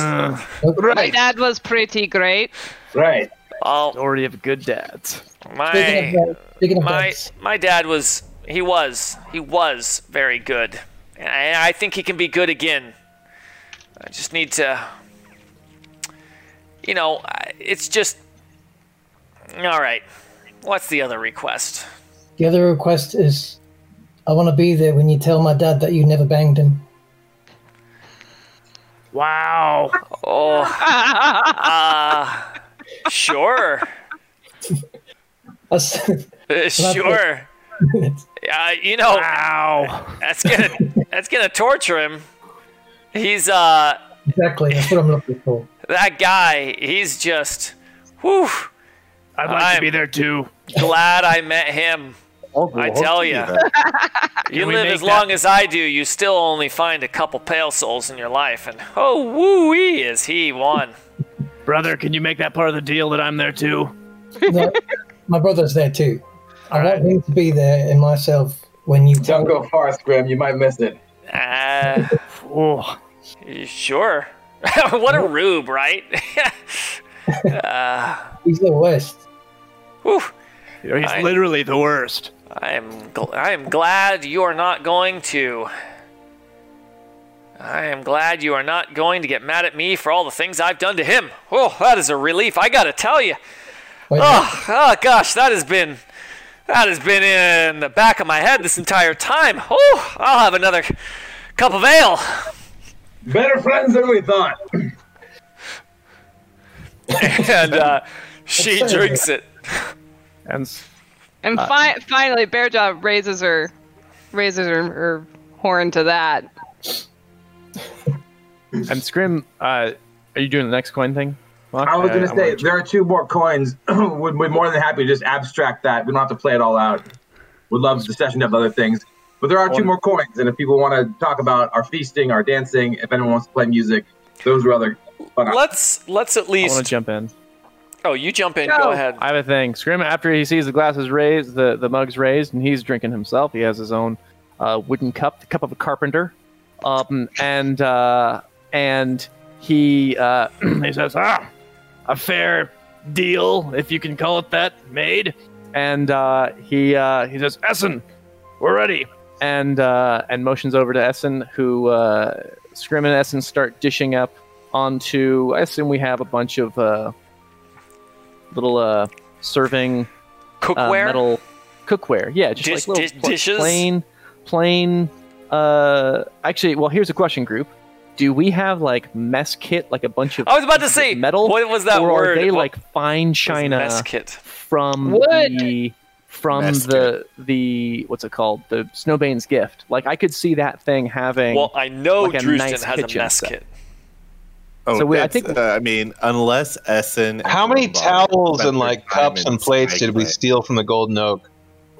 My dad was pretty great. Right. Oh, Story of good dads. my, Speaking of, uh, speaking of my, dads, my dad was, he was, he was very good. And I, I think he can be good again. I just need to, you know, it's just, all right. What's the other request? the other request is I want to be there when you tell my dad that you never banged him. Wow. Oh, uh, sure, That's, Uh, sure. Uh, you know, Wow. that's gonna that's gonna torture him. He's uh exactly. That's what I'm looking for. That guy. He's just, whew. I'd like I'm- to be there too. Glad I met him. I'll- I tell you, You live as that- long as I do, you still only find a couple pale souls in your life, and oh woo wee is he one. Brother, can you make that part of the deal that I'm there too? No, my brother's there too. I want him to be there and myself when you Don't go far, Scrim. You might miss it. Uh, Oh, sure. what a rube, right? uh, He's the worst. whew. you know, he's I- literally the worst. I am gl- I am glad you are not going to. I am glad you are not going to get mad at me for all the things I've done to him. Oh, that is a relief. I gotta tell you. Wait, Oh, oh gosh, that has been that has been in the back of my head this entire time. Oh, I'll have another cup of ale. Better friends than we thought. and uh, she drinks it. And s- And Uh, fi- finally, Bearjaw raises her raises her, her horn to that. and Scrim, uh, are you doing the next coin thing? Mark? I was Uh, gonna I'm say there are two more coins. Would be more than happy to just abstract that. We don't have to play it all out. Would love the session to have other things, but there are two more coins. And if people want to talk about our feasting, our dancing, if anyone wants to play music, those are other fun. Let's let's at least. I want to least. jump in. Oh, you jump in. Go. Go ahead. I have a thing. Scrim, after he sees the glasses raised, the, the mug's raised, and he's drinking himself. He has his own uh, wooden cup, the cup of a carpenter. Um, and uh, and he uh, he says, "Ah, a fair deal, if you can call it that, made." And uh, he uh, he says, "Essen, we're ready." And uh, and motions over to Essen, who uh, Scrim and Essen start dishing up onto. I assume we have a bunch of uh, little uh, serving uh, Cookware. metal cookware. Yeah, just Dish- like little dish- pl- dishes? plain, plain. Uh, actually, well, here's a question, group. Do we have like mess kit, like a bunch of I was about to say metal, What was that or word? are they What like fine china Mess kit. from Wood. the from Mess the the what's it called the Snowbane's gift? Like I could see that thing having. Well, I know like a Drewston nice has a mess set. kit. Oh, So we- I think- uh, I mean, unless Essen. How many towels and like cups and plates did we Spyglass. steal from the Golden Oak?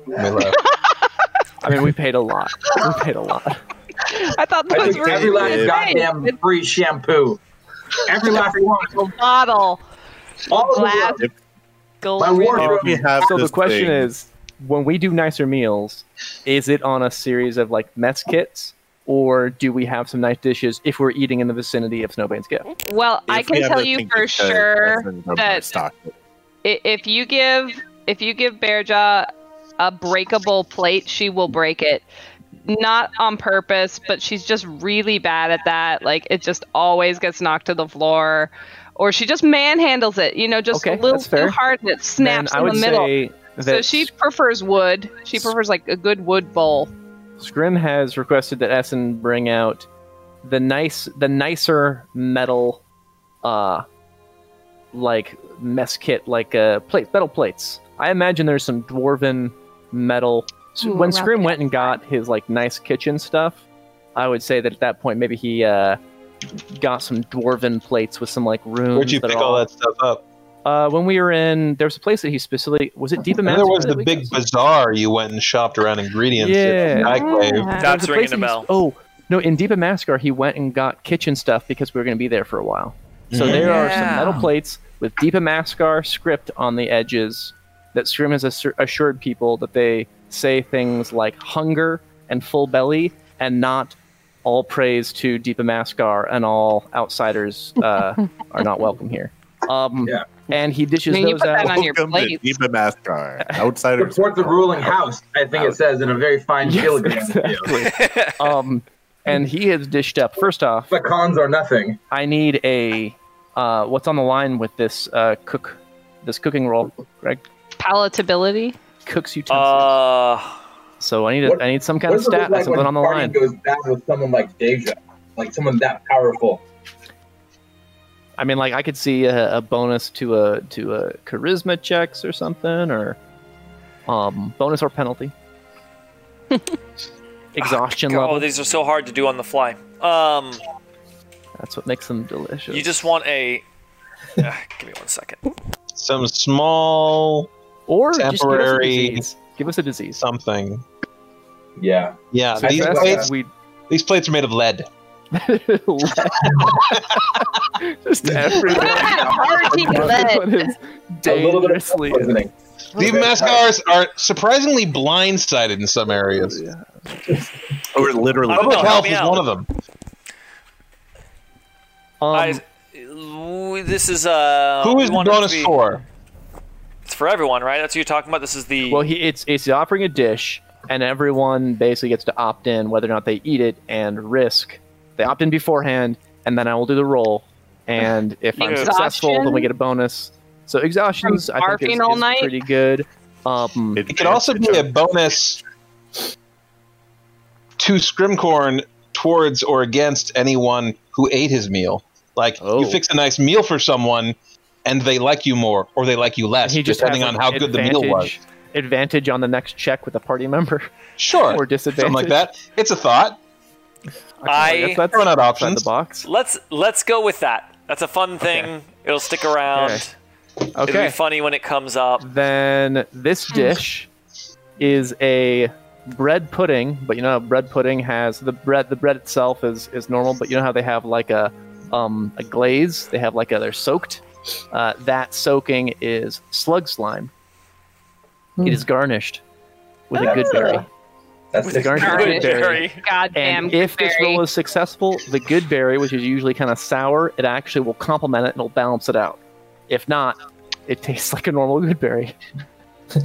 we left? I mean, we paid a lot. We paid a lot. I thought I those took were every last goddamn free shampoo. Every last one. bottle. All of Glass. them. Gold My wardrobe. Have So the question thing- is, when we do nicer meals, is it on a series of like mess kits, or do we have some nice dishes if we're eating in the vicinity of Snowbane's gift? Well, I If we can have tell you for sure that stock if you give if you give Bearjaw a breakable plate, she will break it. Not on purpose, but she's just really bad at that. Like it just always gets knocked to the floor, or she just manhandles it. You know, just Okay, a little too hard and it snaps then in the middle. So she prefers wood. She prefers like a good wood bowl. Scrim has requested that Essen bring out the nice, the nicer metal, uh, like mess kit, like uh, plate, metal plates. I imagine there's some dwarven metal. So Ooh, when Scrim went and got his like nice kitchen stuff, I would say that at that point maybe he uh, got some dwarven plates with some like runes. Where'd you that pick are all that stuff up? Uh, when we were in, there was a place that he specifically was it Deep And there was the big bazaar you went and shopped around ingredients. Yeah. At Yeah. That's ringing place a bell. Oh no! In Deepa Mascar, he went and got kitchen stuff because we were going to be there for a while. So there are some metal plates with Deepa Mascar script on the edges that Scrim has assur- assured people that they say things like hunger and full belly, and not all praise to Deepa Mascar and all outsiders uh, are not welcome here. Um, Yeah. And he dishes I mean, you those put that out. on your Welcome to plate. Deepa Mascar. Outsiders. Support the ruling house. I think it says in a very fine Yes, filigree. exactly. um, and he has dished up. First off, The cons are nothing. I need a uh, what's on the line with this uh, cook, this cooking roll, Greg? Palatability. Cooks utensils. Uh, so I need a, what- I need some kind of does it look stat, like something on the party line. goes bad with someone like Deja? Like someone that powerful. I mean, like I could see a, a bonus to a to a charisma checks or something, or um, bonus or penalty. Exhaustion oh, level. these are so hard to do on the fly. Um, That's what makes them delicious. you just want a. Uh, give me one second. Some small or just temporary- give us a disease. Give us a disease. something. Yeah. Yeah, So these plates. we These plates are made of lead. Just everyone. Hearty lead. everyone is A little bit of dangerously. poisoning. The Mascars are surprisingly blindsided in some areas. Or literally. Public help health is out. one of them. Um, I, this is uh. who is we the want it to bonus be- for? It's for everyone, right? That's what you're talking about. This is the. well, he it's it's offering a dish, and everyone basically gets to opt in whether or not they eat it and risk. They opt in beforehand, and then I will do the roll. And if I'm Exhaustion? successful, then we get a bonus. So exhaustions, I think, is, all is night? pretty good. Um, It could also be a bonus to Scrimcorn towards or against anyone who ate his meal. Like Oh. you fix a nice meal for someone, and they like you more or they like you less, he just depending on how good the meal was. advantage- Advantage on the next check with a party member, Sure, or disadvantage. something like that. It's a thought. I- guess that's Throwing out outside options. the box. let's let's go with that. That's a fun thing. It'll stick around. Okay. It'll be funny when it comes up. Then this dish is a bread pudding, but you know bread pudding has the bread. The bread itself is is normal, but you know how they have like a um a glaze. They have like a they're soaked. Uh, that soaking is slug slime. Hmm. It is garnished with a good berry. That's With six- garnish with good berry. Goddamn. And if this berry. roll is successful, the good berry, which is usually kind of sour, it actually will complement it and it'll balance it out. If not, it tastes like a normal good berry.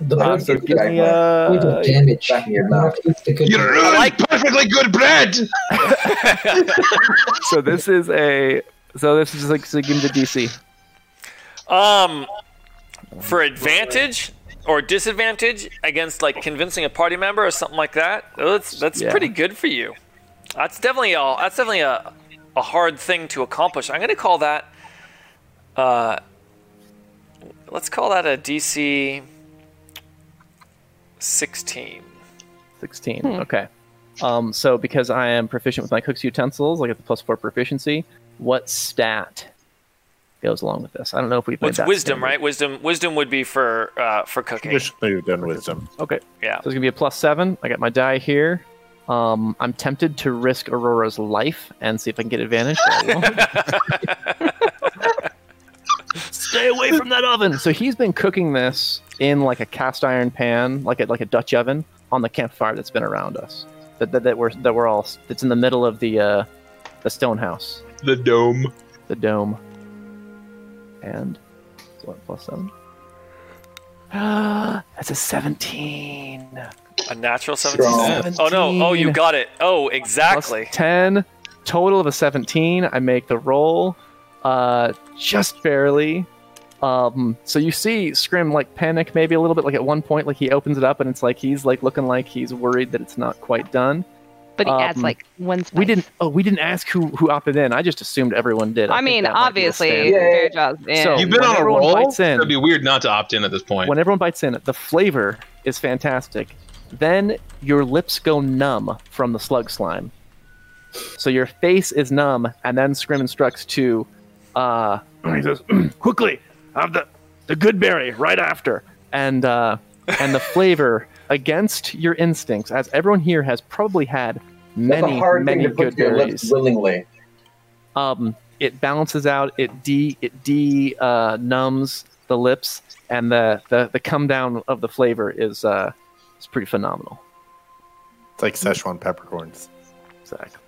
The Uh, so give me uh, damage. in your You mouth. have to eat the good You berry. ruined perfectly good bread. so this is a so this is like so give me the DC. Um, for advantage or disadvantage against like convincing a party member or something like that. oh, That's that's Yeah. pretty good for you. That's definitely a that's definitely a a hard thing to accomplish. I'm gonna call that. Uh, let's call that a DC 16. 16. Okay. Um, so because I am proficient with my cook's utensils, I get the plus four proficiency. What stat goes along with this? I don't know if we've Well, made it's that wisdom, standard. right? Wisdom wisdom would be for uh, for cooking. Traditionally, we've done wisdom. Okay. Yeah. So it's gonna be a plus seven. I got my die here. Um, I'm tempted to risk Aurora's life and see if I can get advantage. but I won't. Stay away from that oven. So he's been cooking this in like a cast iron pan, like a like a Dutch oven, on the campfire that's been around us. That, that, that we're that we're all that's in the middle of the uh, the stone house, The dome. the dome. And so what, plus seven. That's a seventeen. A natural 17. Strong. Oh no! Oh, you got it. Oh, exactly. Plus 10 total of a 17 i make the roll uh just barely um so you see scrim like panic maybe a little bit like at one point like he opens it up and it's like he's like looking like he's worried that it's not quite done but he adds um, like one. we didn't oh we didn't ask who who opted in i just assumed everyone did I, think mean, that be obviously, standard. Yeah, yeah, fair So- You've been on a roll. bites in- It'd be weird not to opt in at this point. when everyone bites in the flavor is fantastic then your lips go numb from the slug slime so your face is numb and then scrim instructs to uh he says quickly have the the good berry right after and uh and the flavor against your instincts as everyone here has probably had many hard many thing to put good to your berries lips willingly. um, it balances out, it de it de uh, numbs the lips, and the, the the come down of the flavor is uh is pretty phenomenal. It's like Szechuan peppercorns. Exactly.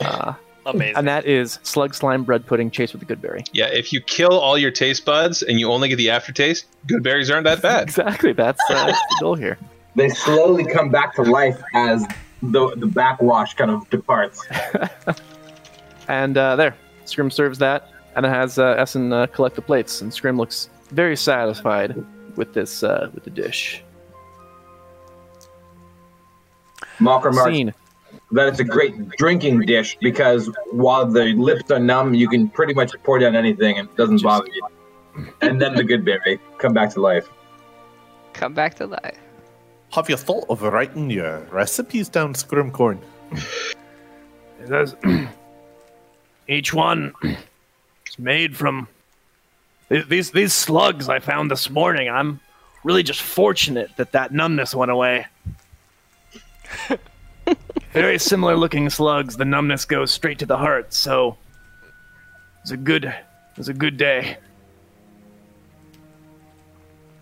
Uh, Amazing. and that is slug slime bread pudding chased with a good berry. yeah, if you kill all your taste buds and you only get the aftertaste, good berries aren't that bad. Exactly. That's, uh, that's the goal here. They slowly come back to life as the the backwash kind of departs. And uh, there, Scrim serves that, and it has uh, Essen uh, collect the plates, and Scrim looks very satisfied with this uh, with the dish. Malk remarks Scene. that it's a great drinking dish because while the lips are numb, you can pretty much pour down anything and it doesn't bother you. And then the good berry come back to life. Come back to life. Have you thought of writing your recipes down, Scrimcorn? It says each one is made from these these slugs I found this morning. I'm really just fortunate that that numbness went away. very similar looking slugs. The numbness goes straight to the heart, so it's a good it was a good day.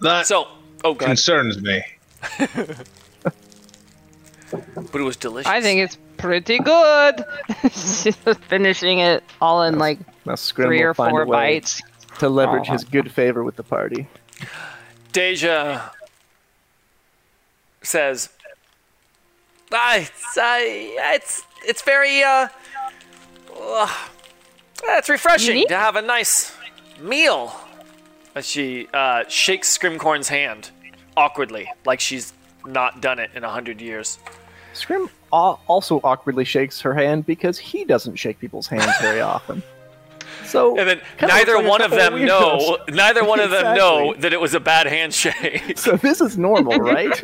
That So, oh concerns me. but it was delicious. I think it's pretty good. She's finishing it all in like Now Scrim three or four bites. to leverage Aw. his good favor with the party. Deja says, ah, it's, uh, it's it's very uh, uh, it's refreshing Neat. to have a nice meal. As she uh, shakes Scrimcorn's hand awkwardly, like she's not done it in a hundred years. Scrim also awkwardly shakes her hand because he doesn't shake people's hands very often. So And then kinda neither like one of couple them know. Neither one of them know that it was a bad handshake. So this is normal, right?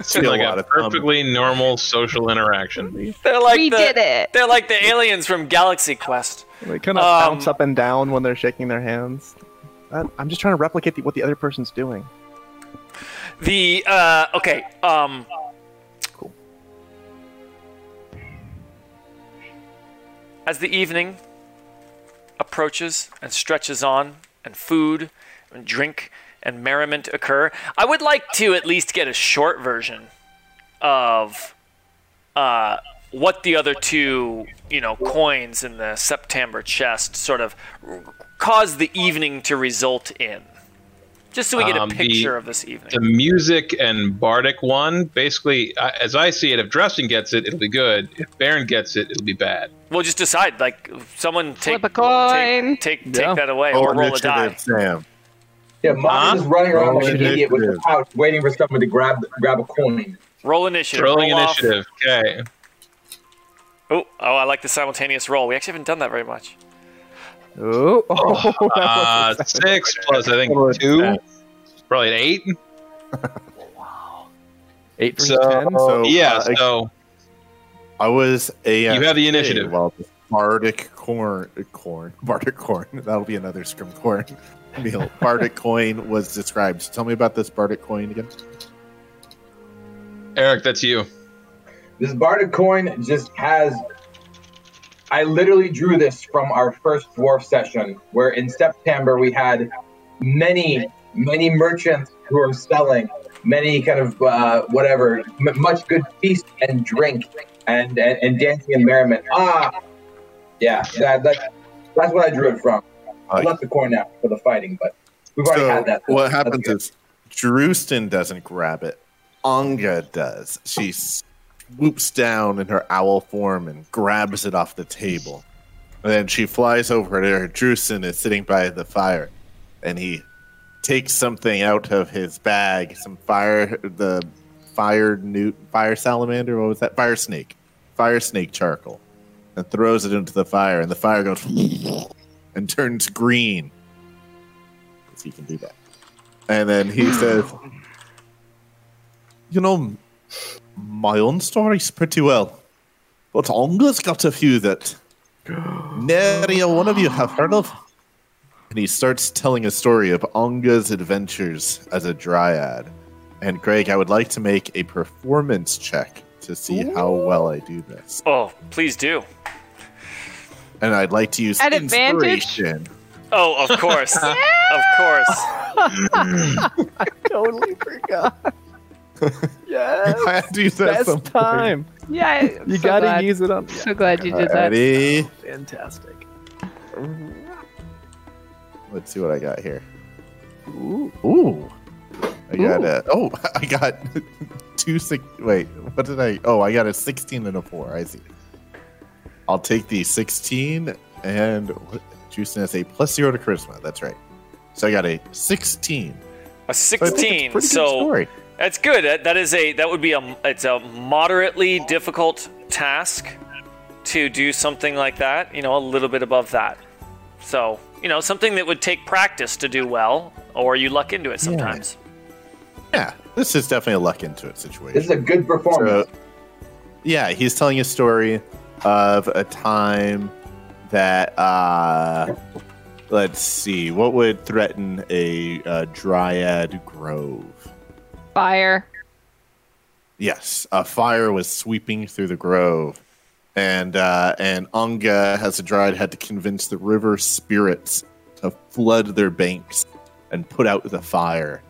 Seems a like lot a of fun. perfectly normal social interaction. They're like we the, did it. They're like the aliens from Galaxy Quest. they kind of Um, bounce up and down when they're shaking their hands. I'm just trying to replicate the, what the other person's doing. The uh okay, um Cool. As the evening approaches and stretches on and food and drink and merriment occur, I would like to at least get a short version of uh what the other two, you know, coins in the September chest sort of cause the evening to result in. Just so we get a Um, the- picture of this evening. The music and bardic one, basically, as I see it, if Drustin gets it, it'll be good. If Baron gets it, it'll be bad. We'll just decide. Like, someone take Flip a coin. take take, Yeah. take that away, Oh, or roll a die. Sam. Yeah, Monty's just running around like an idiot with the pouch, waiting for someone to grab grab a coin. Roll initiative. Rolling roll off. initiative. Okay. Oh, oh, I like the simultaneous roll. We actually haven't done that very much. Oh, Uh, six plus, I think, Totally two. sad. Probably an eight. eight for So, ten. So, yeah, uh, so I was a. You have the initiative. Well, bardic corn, corn, bardic corn. That'll be another scrim corn meal. Bardic coin was described. Tell me about this bardic coin again. Eric, that's you. This Bardic coin just has. I literally drew this from our first dwarf session, where in September we had many, many merchants who are selling many kind of uh, whatever, m- much good feast and drink and, and, and dancing and merriment. Ah, yeah, that, that, that's what I drew it from. I left the coin out for the fighting, but we've already so had that. what That's happens good. is Drewston doesn't grab it. Anga does. She swoops down in her owl form and grabs it off the table. And then she flies over to her. Drewston is sitting by the fire, and he takes something out of his bag, some fire, the fire newt, fire salamander. What was that? Fire snake, fire snake charcoal, and throws it into the fire, and the fire goes and turns green. 'Cause he can do that. And then he says, You know, my own stories pretty well. But Onga's got a few that nary a one of you have heard of. And he starts telling a story of Onga's adventures as a dryad. And Greg, I would like to make a performance check to see how well I do this. Oh, please do. And I'd like to use At advantage? inspiration. Oh, of course, of course. I totally forgot. yes, I had to use that at best some point. time. Yeah, I'm You so gotta glad. use it on. So glad you did that. Ready? Fantastic. Let's see what I got here. Ooh. Ooh. I got Ooh. a oh I got two six wait, what did I oh I got a sixteen and a four, I see. I'll take the sixteen and what Juicing has a plus zero to charisma, that's right. So I got a sixteen. A So I think it's a sixteen. pretty good So story. That's good. That, that is a that would be a it's a moderately difficult task to do something like that. You know, a little bit above that. So you know, something that would take practice to do well, or you luck into it sometimes. Yeah, this is definitely a luck into it situation. This is a good performance. So, yeah, he's telling a story of a time that, uh, let's see, what would threaten a uh, dryad grove? Fire. Yes, a fire was sweeping through the grove, and uh, and a druid, had to convince the river spirits to flood their banks and put out the fire.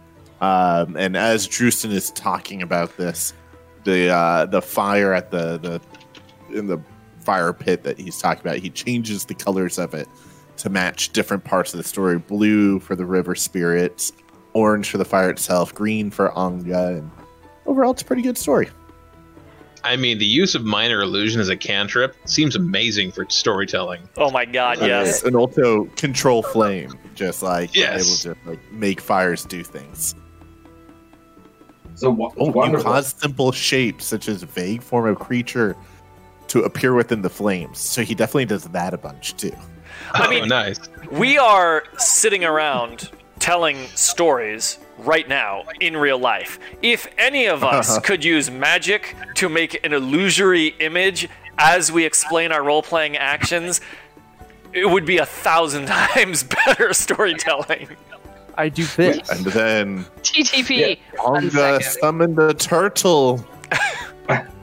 Um, and as Drewston is talking about this, the uh, the fire at the the in the fire pit that he's talking about, he changes the colors of it to match different parts of the story: blue for the river spirits, orange for the fire itself, green for Anga, and overall, it's a pretty good story. I mean, the use of minor illusion as a cantrip seems amazing for storytelling. Oh my god, yes. and also control flame, just like Yes. able to like make fires do things. So wo- Oh, you cause simple shapes such as vague form of creature to appear within the flames. So he definitely does that a bunch too. Oh, I oh, mean- nice. We are sitting around telling stories right now in real life. If any of us could use magic to make an illusory image as we explain our role playing actions, it would be a thousand times better storytelling. I do this. And then TTP. One Anga second. summoned a turtle.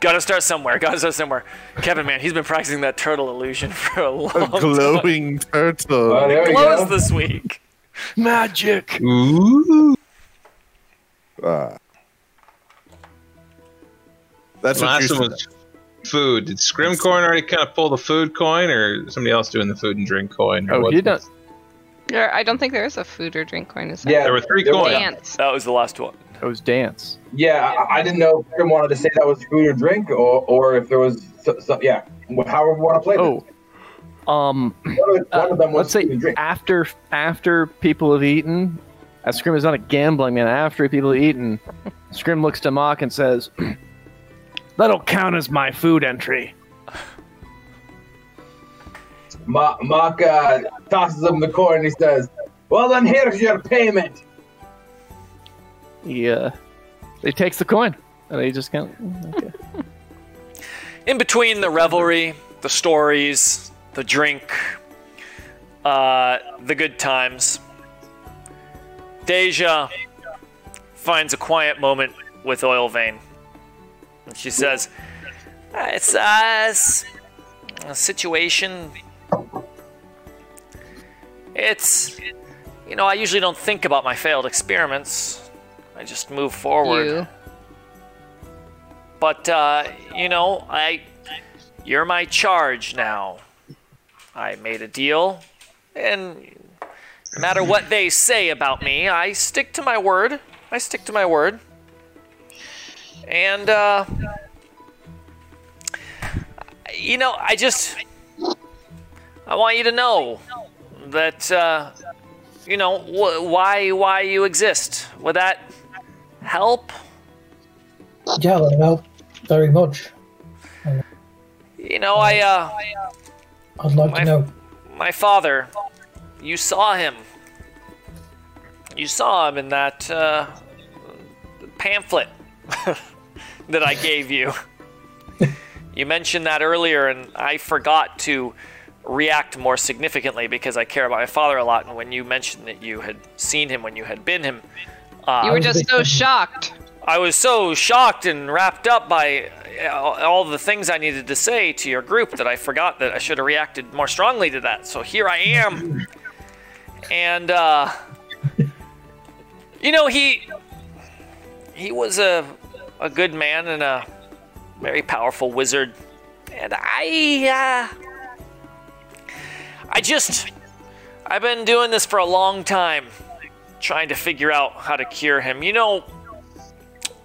Gotta start somewhere. Gotta start somewhere. Kevin, man, he's been practicing that turtle illusion for a long time. A time. glowing turtle. Oh, there we Glows go. this week. Magic. Ooh. Uh, that's what Last you're one was food. Did Scrimcorn already kind of pull the food coin, or somebody else doing the food and drink coin? or Oh, what? he done. There, I don't think there is a food or drink coin. Is there? Yeah, There were three there was- coins. Dance. That was the last one. It was dance. Yeah, I, I didn't know if Grim wanted to say that was food or drink, or, or if there was, so, so, yeah, however we want to play Oh, um. One of, one of them was let's say food and drink. after after people have eaten, as Scrim is not a gambling man. After people have eaten, Scrim looks to Mock and says, "That'll count as my food entry." Ma- Mock uh, tosses him the coin and he says, Well, then here's your payment. He uh, he takes the coin and he just of okay. in between the revelry, the stories, the drink, uh, the good times, Deja finds a quiet moment with Oilvein. And she says, "Uh, It's uh, s- a situation. It's, you know, I usually don't think about my failed experiments. I just move forward. You. But uh, you know, I you're my charge now. I made a deal, and no matter what they say about me, I stick to my word. I stick to my word. And uh, you know, I just I want you to know that uh, you know wh- why why you exist. Would that help? Yeah, that helped very much. You know, I uh. I'd like My- to know. my father, you saw him. You saw him in that uh, pamphlet that I gave you. you mentioned that earlier, and I forgot to react more significantly because I care about my father a lot. And when you mentioned that you had seen him when you had been him, uh, You were just so shocked. I was so shocked and wrapped up by uh, all the things I needed to say to your group that I forgot that I should have reacted more strongly to that. So here I am. And uh you know, he he was a a good man and a very powerful wizard. And I uh I just I've been doing this for a long time trying to figure out how to cure him. You know,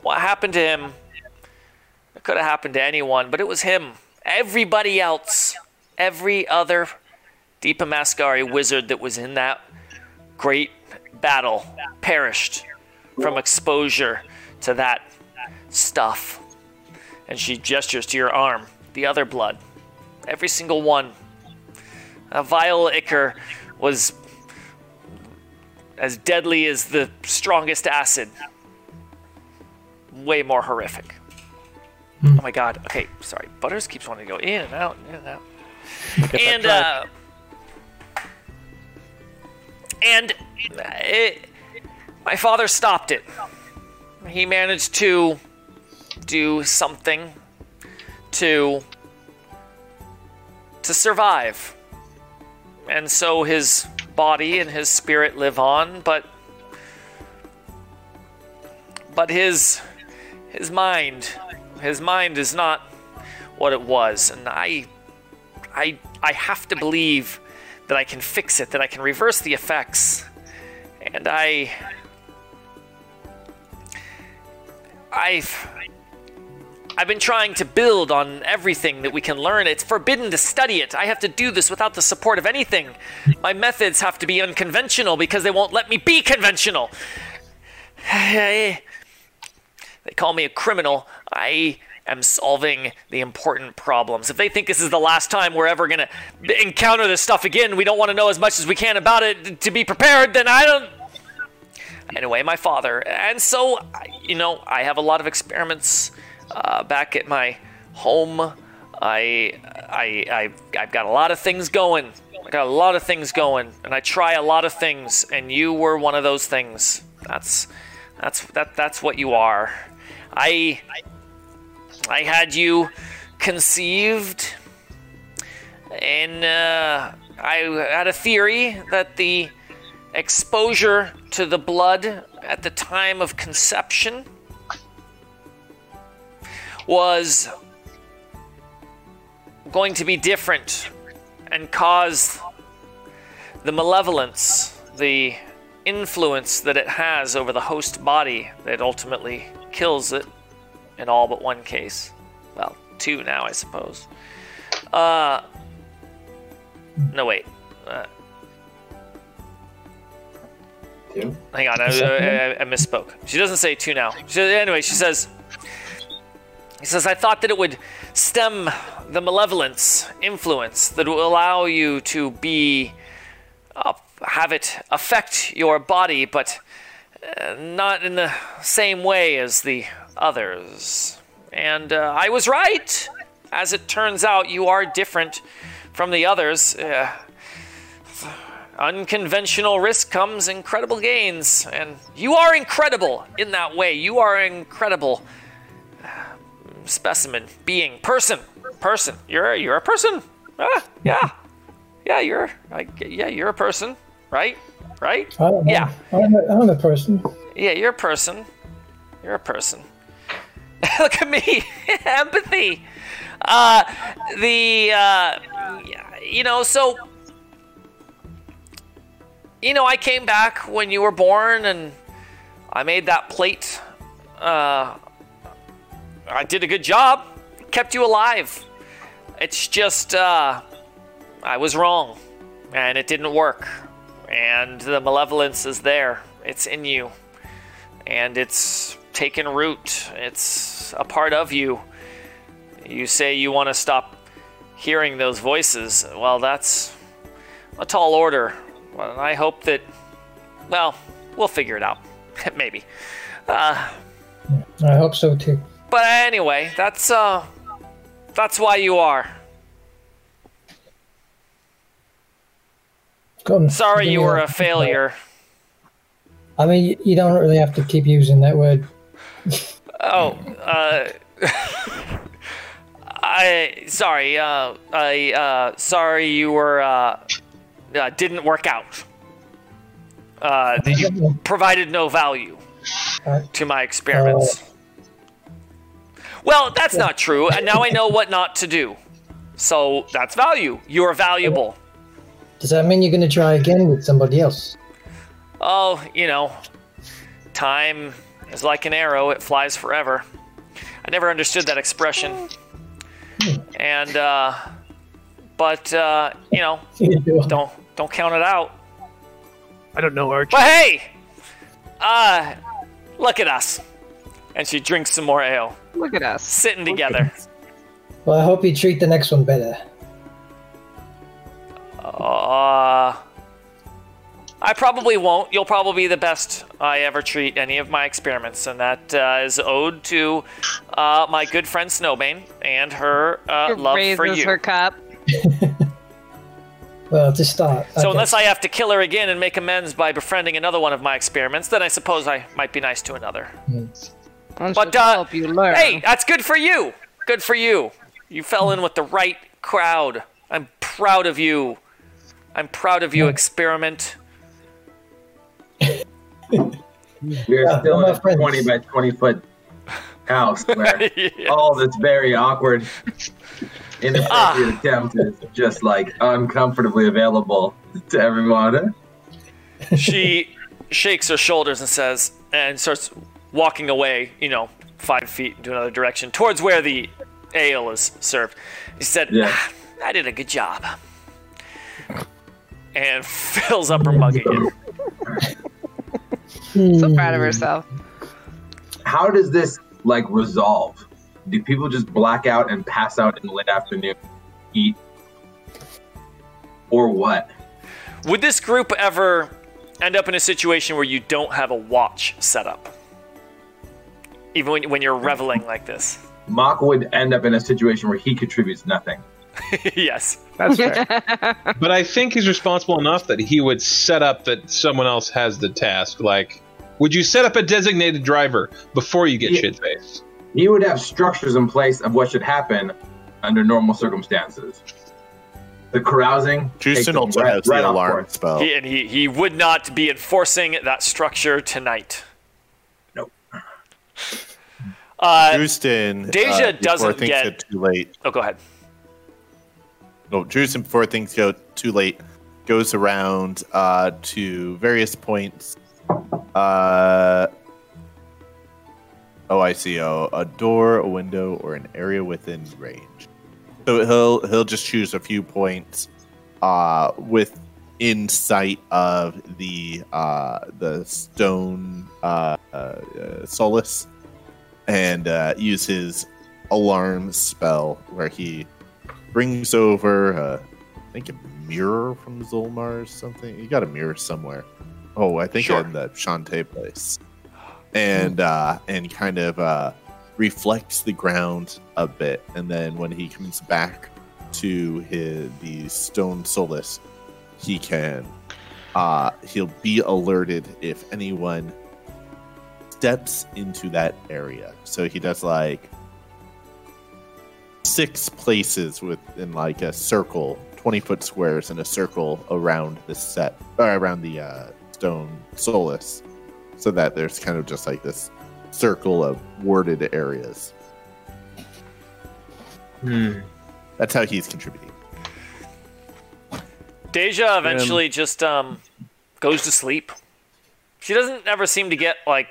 what happened to him it could have happened to anyone, but it was him. Everybody else, every other Deepa Mascari wizard that was in that great battle perished from exposure to that stuff. And she gestures to your arm, the other blood. Every single one. A vile ichor was as deadly as the strongest acid way more horrific. Oh my god. Okay, sorry. Butters keeps wanting to go in and out, in and out. and uh and it, my father stopped it. he managed to do something to to survive. And so his body and his spirit live on, but but his his mind his mind is not what it was and I I I have to believe that I can fix it, that I can reverse the effects. And I I've I've been trying to build on everything that we can learn. It's forbidden to study it. I have to do this without the support of anything. My methods have to be unconventional because they won't let me be conventional. they call me a criminal. I am solving the important problems. If they think this is the last time we're ever going to encounter this stuff again, we don't want to know as much as we can about it to be prepared, then I don't. Anyway, my father. And so, you know, I have a lot of experiments uh, back at my home. I, I, I, I've got a lot of things going. I got a lot of things going, and I try a lot of things, and you were one of those things. That's, that's, that, that's what you are. I, I had you conceived, and uh, I had a theory that the exposure to the blood at the time of conception was going to be different and cause the malevolence, the influence that it has over the host body that ultimately kills it in all but one case. Well, two now, I suppose. Uh, no, wait. Uh, Two? hang on, I, I, I misspoke. She doesn't say two now. She, anyway, she says, he says, I thought that it would stem the malevolence influence that will allow you to be, uh, have it affect your body, but uh, not in the same way as the others. And uh, I was right. As it turns out, you are different from the others. Uh, unconventional risk comes incredible gains, and you are incredible in that way. You are incredible specimen, being, person, person. You're you're a person. Ah, yeah, yeah. You're like yeah. You're a person, right? Right? Yeah. I'm a, I'm a person. Yeah, you're a person. You're a person. Look at me, empathy. Uh, the uh, you know, so you know, I came back when you were born, and I made that plate. Uh, I did a good job, kept you alive. It's just uh, I was wrong, and it didn't work. And the malevolence is there. It's in you and it's taken root. It's a part of you. You say you want to stop hearing those voices. Well, that's a tall order. Well, I hope that, well, we'll figure it out. Maybe. Uh, I hope so too. But anyway, that's, uh, that's why you are. Come, Sorry you were a failure. I mean, you- don't really have to keep using that word. Oh, uh, I sorry. Uh, I uh, sorry you were uh, uh, didn't work out. Uh, you provided no value Uh, to my experiments. Well, that's not true, and now I know what not to do. So that's value. You're valuable. Does that mean you're going to try again with somebody else? Oh, you know, time is like an arrow, it flies forever. I never understood that expression. And, uh, but, uh, you know, don't, don't count it out. I don't know, Arch. But hey, uh, look at us. And she drinks some more ale, Look at us. sitting together. Well, I hope you treat the next one better. Uh, I probably won't. You'll probably be the best I ever treat any of my experiments, and that uh, is owed to uh, my good friend Snowbane and her uh, love Raises for you. her cup. Well, to start. I so unless. I have to kill her again and make amends by befriending another one of my experiments, then I suppose I might be nice to another. I But, should uh, help you learn. Hey, that's good for you. Good for you. You fell in with the right crowd. I'm proud of you. I'm proud of you, experiment. We're Yeah, still in my a friends. 20 by 20 foot house where Yeah. all this very awkward, inappropriate Ah. attempt is just like uncomfortably available to everyone. She shakes her shoulders and says, and starts walking away, you know, five feet into another direction towards where the ale is served. He said, Yeah. "Ah, I did a good job. And fills up her mug again. so proud of herself. How does this like resolve? Do people just black out and pass out in the late afternoon, eat, or what? Would this group ever end up in a situation where you don't have a watch set up? Even when, when you're reveling like this? Mock would end up in a situation where he contributes nothing. yes. That's fair. But I think he's responsible enough that he would set up that someone else has the task. Like, would you set up a designated driver before you get Yeah. shit faced? He would have structures in place of what should happen under normal circumstances. The carousing. takes Justin also right- has right the alarm course. spell. He, and he, he would not be enforcing that structure tonight. Uh, Justin, Deja uh, doesn't things get- get too late. oh, go ahead. No, Justin, before things go too late, goes around uh, to various points. Uh, oh, I see. Oh, a door, a window, or an area within range. So he'll he'll just choose a few points uh, within sight of the uh, the stone uh, uh, solace, and uh, use his alarm spell where he brings over uh, I think a mirror from Zolmar or something. You got a mirror somewhere. Oh, I think Sure. in the Shantae place. And uh and kind of uh reflects the ground a bit and then when he comes back to his the stone solace he can uh he'll be alerted if anyone steps into that area. So he does like six places within like a circle, twenty foot squares in a circle around the set, or around the uh, stone solace, so that there's kind of just like this circle of worded areas. That's how he's contributing. Deja eventually just um, goes to sleep. She doesn't ever seem to get like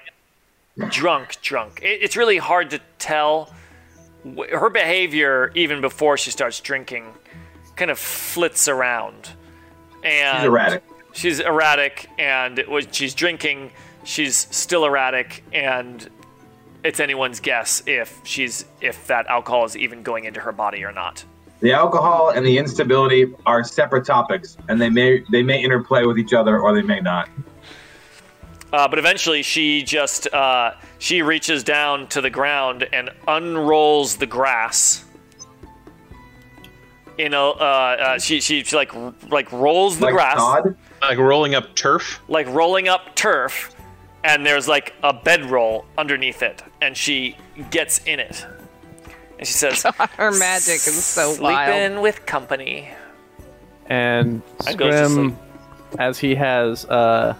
drunk, drunk. It, it's really hard to tell. Her behavior, even before she starts drinking, kind of flits around. And She's erratic. She's erratic, and when she's drinking, she's still erratic, and it's anyone's guess if she's if that alcohol is even going into her body or not. The alcohol and the instability are separate topics, and they may they may interplay with each other or they may not. Uh, but eventually, she just uh, she reaches down to the ground and unrolls the grass. You know, uh, uh, she, she she like like rolls the like grass, Todd, Like rolling up turf. like rolling up turf, and there's like a bedroll underneath it, and she gets in it, and she says, Her magic is so "Sleep wild. in with company." and And goes to Scrim, sleep. as he has uh,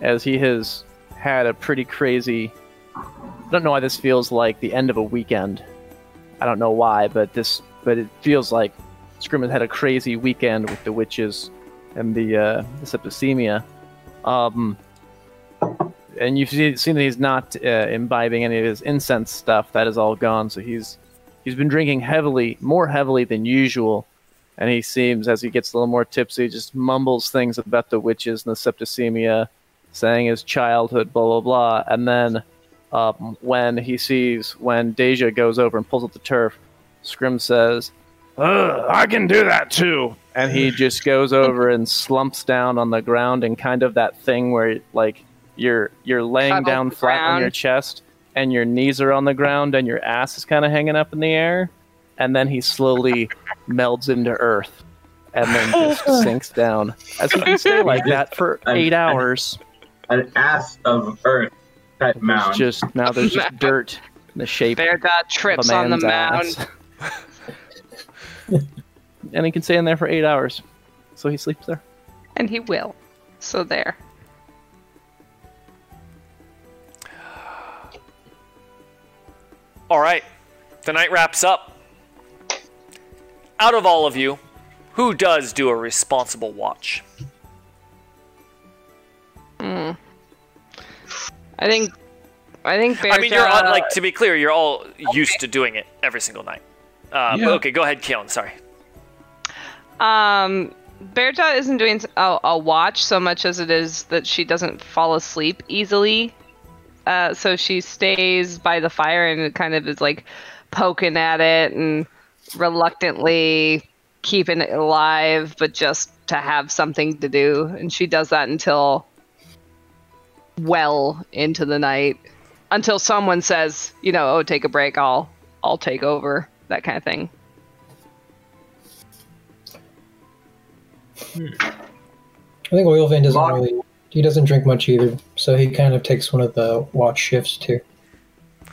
as he has had a pretty crazy. I don't know why this feels like the end of a weekend. I don't know why, but this but it feels like Scrim has had a crazy weekend with the witches and the uh, the septicemia. Um, and you've seen, seen that he's not uh, imbibing any of his incense stuff. That is all gone. So he's he's been drinking heavily, more heavily than usual and he seems as he gets a little more tipsy just mumbles things about the witches and the septicemia saying his childhood blah blah blah. And then um, when he sees when deja goes over and pulls up the turf scrim says Ugh, i can do that too. And he just goes over and slumps down on the ground and kind of that thing where like you're you're laying down flat on your chest and your knees are on the ground and your ass is kind of hanging up in the air and then he slowly melds into earth and then just sinks down as he can stay like that for I'm- eight hours an ass of earth. type mound. Just now there's just dirt in the shape Bear of trips on the mound. and he can stay in there for eight hours, so he sleeps there. And he will. So there. All right, the night wraps up. Out of all of you, who does do a responsible watch? I think. I think Bear I mean, you're all, like to be clear, you're all used to doing it every single night. Uh, Yeah. Okay, go ahead, Kaelin. Sorry. Um, Bearjaw isn't doing a, a watch so much as it is that she doesn't fall asleep easily. Uh, so she stays by the fire and it kind of is like poking at it and reluctantly keeping it alive, but just to have something to do. And she does that until well into the night, until someone says, you know, oh, take a break. I'll, I'll take over. That kind of thing. I think Oilvein doesn't Mark- really. He doesn't drink much either, so he kind of takes one of the watch shifts too. All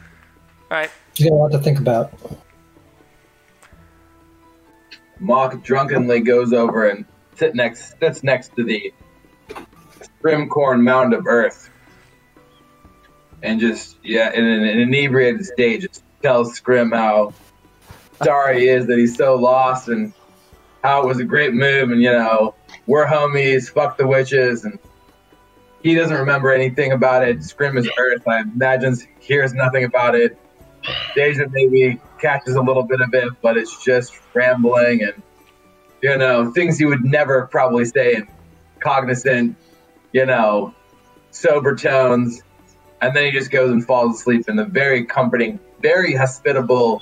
right. He's got a lot to think about. Mock drunkenly goes over and sit next sits next to the Scrimcorn mound of earth. And just yeah, in an, an inebriated state, just tells Scrim how sorry he is that he's so lost and how it was a great move and you know, we're homies, fuck the witches and he doesn't remember anything about it. Scrim is earth, I imagine hears nothing about it. Deja maybe catches a little bit of it, but it's just rambling and you know things he would never probably say in cognizant, you know, sober tones. And then he just goes and falls asleep in the very comforting, very hospitable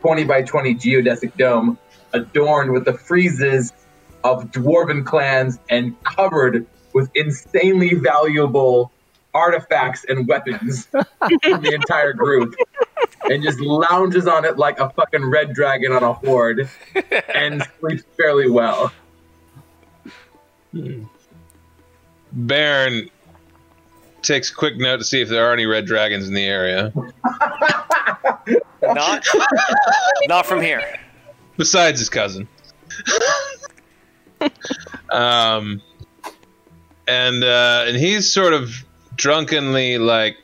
20 by 20 geodesic dome, adorned with the friezes of dwarven clans and covered with insanely valuable artifacts and weapons from the entire group and just lounges on it like a fucking red dragon on a hoard and sleeps fairly well. Baron takes a quick note to see if there are any red dragons in the area. Not, not from here. besides his cousin. um, and uh, and he's sort of drunkenly like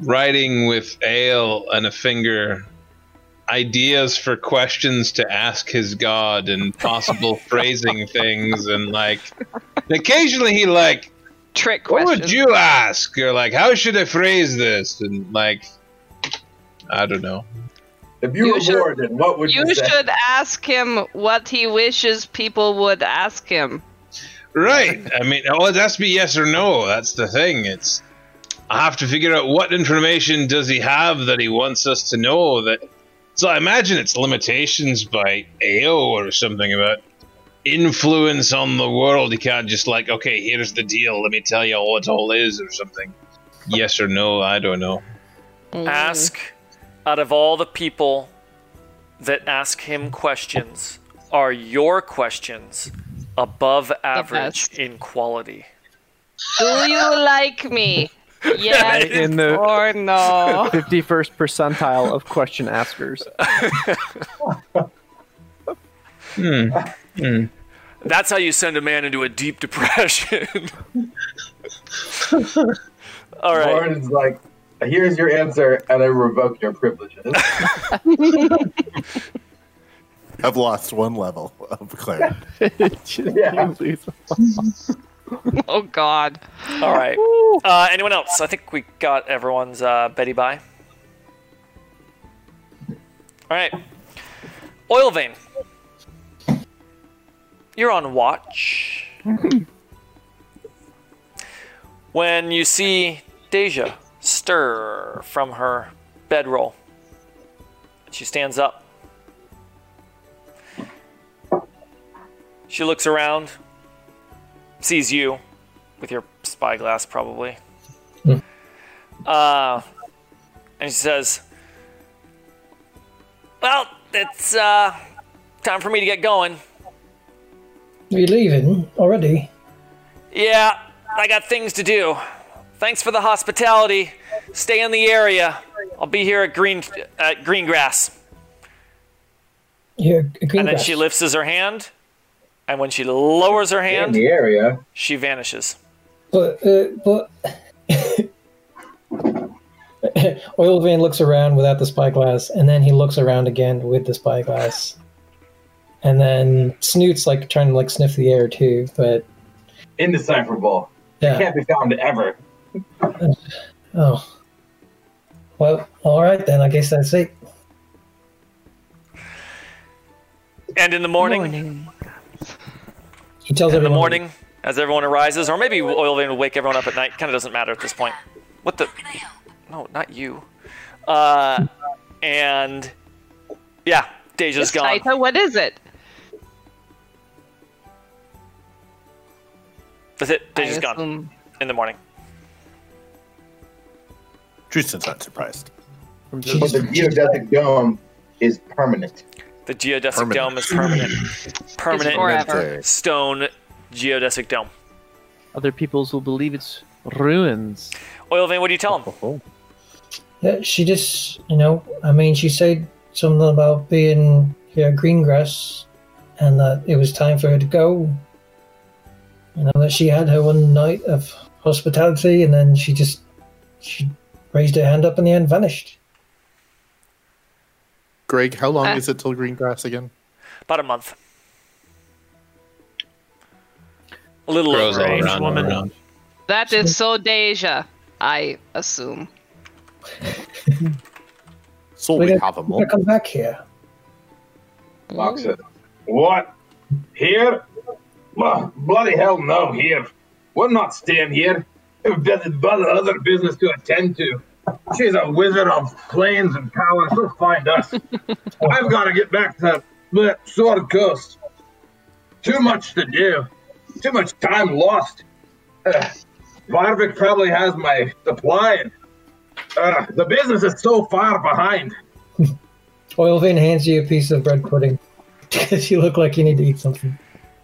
writing with ale and a finger ideas for questions to ask his god and possible phrasing things and like and occasionally he like Trick what question. would you ask or like how should i phrase this and like i don't know If you, You were should- Warden, what would you, You say? should ask him what he wishes people would ask him. Right. I mean, oh, it has to be yes or no. That's the thing. It's I have to figure out what information does he have that he wants us to know. That so I imagine it's limitations by AO or something about influence on the world. He can't just like, okay, here's the deal. Let me tell you what it all is or something. Yes or no. I don't know. Mm. Ask out of all the people that ask him questions, are your questions above average in quality? Do you like me? Yes In the or no? 51st percentile of question askers. Hmm. That's how you send a man into a deep depression. All right. Warden's like, here's your answer, and I revoke your privileges. I've lost one level of clarity. Yeah. Oh God. All right. Uh, anyone else? I think we got everyone's uh, Betty by. All right. Oilvein. You're on watch. when you see Deja stir from her bedroll, she stands up. She looks around, sees you with your spyglass, probably. Uh, and she says, "Well, it's uh, time for me to get going. Are you leaving already? Yeah, I got things to do. Thanks for the hospitality. Stay in the area. I'll be here at Green at Greengrass. You're green And then grass. she lifts her hand, and when she lowers her hand In hand, the area. she vanishes. But uh, but Oilvein looks around without the spyglass, and then he looks around again with the spyglass, and then Snoot's like trying to like sniff the air too. But Indecipherable. yeah, Can't be found ever. oh, well, all right then. I guess that's it. And in the morning, He tells in the everyone. morning, as everyone arises, or maybe Oilvein will wake everyone up at night. Kind of doesn't matter at this point. What the? No, not you. Uh, and yeah, Deja's gone. Saito, what is it? That's it. I Deja's gone in the morning. Tristan's not surprised. From She But the geodesic dome is permanent. The geodesic Permanent. dome is permanent. Permanent forever. stone geodesic dome. Other peoples will believe it's ruins. Oilvein, what do you tell them? Oh, oh, oh, Yeah, she just, you know, I mean, she said something about being here at Greengrass and that it was time for her to go. You know, that she had her one night of hospitality and then she just, she raised her hand up in the end and vanished. Greg, how long Uh. is it till Greengrass again? About a month. A little Grows over. around. woman. around. That is so Deja, I assume. So We we got- have a I month. come back here. Mock said, What? Here? Well, bloody hell no, here. We're not staying here. We've got other business to attend to. She's a wizard of planes and power. She'll find us. I've got to get back to the Sword Coast. Too much to do. Too much time lost. Uh, Varvik probably has my supply. And, uh, the business is so far behind. Oilvein hands you a piece of bread pudding because you look like you need to eat something.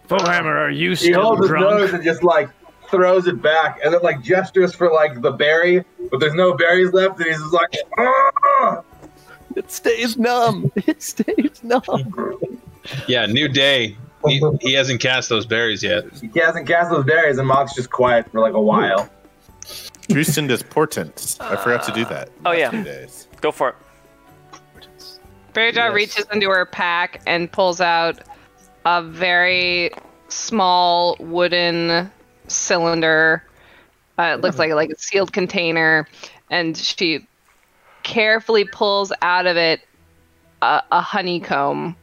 Fullhammer, are you still he still holds his drunk? nose and just like throws it back, and then like gestures for like the berry, but there's no berries left, and he's just like, "Ah!" It stays numb. It stays numb. Yeah, new day. He, he hasn't cast those berries yet. he hasn't cast those berries, and Mock's just quiet for like a while. Drusen does portents. I forgot to do that. oh, yeah. days. Go for it. Bearjaw Yes. reaches into her pack and pulls out a very small wooden cylinder. Uh, it looks like like a sealed container, and she carefully pulls out of it a, a honeycomb,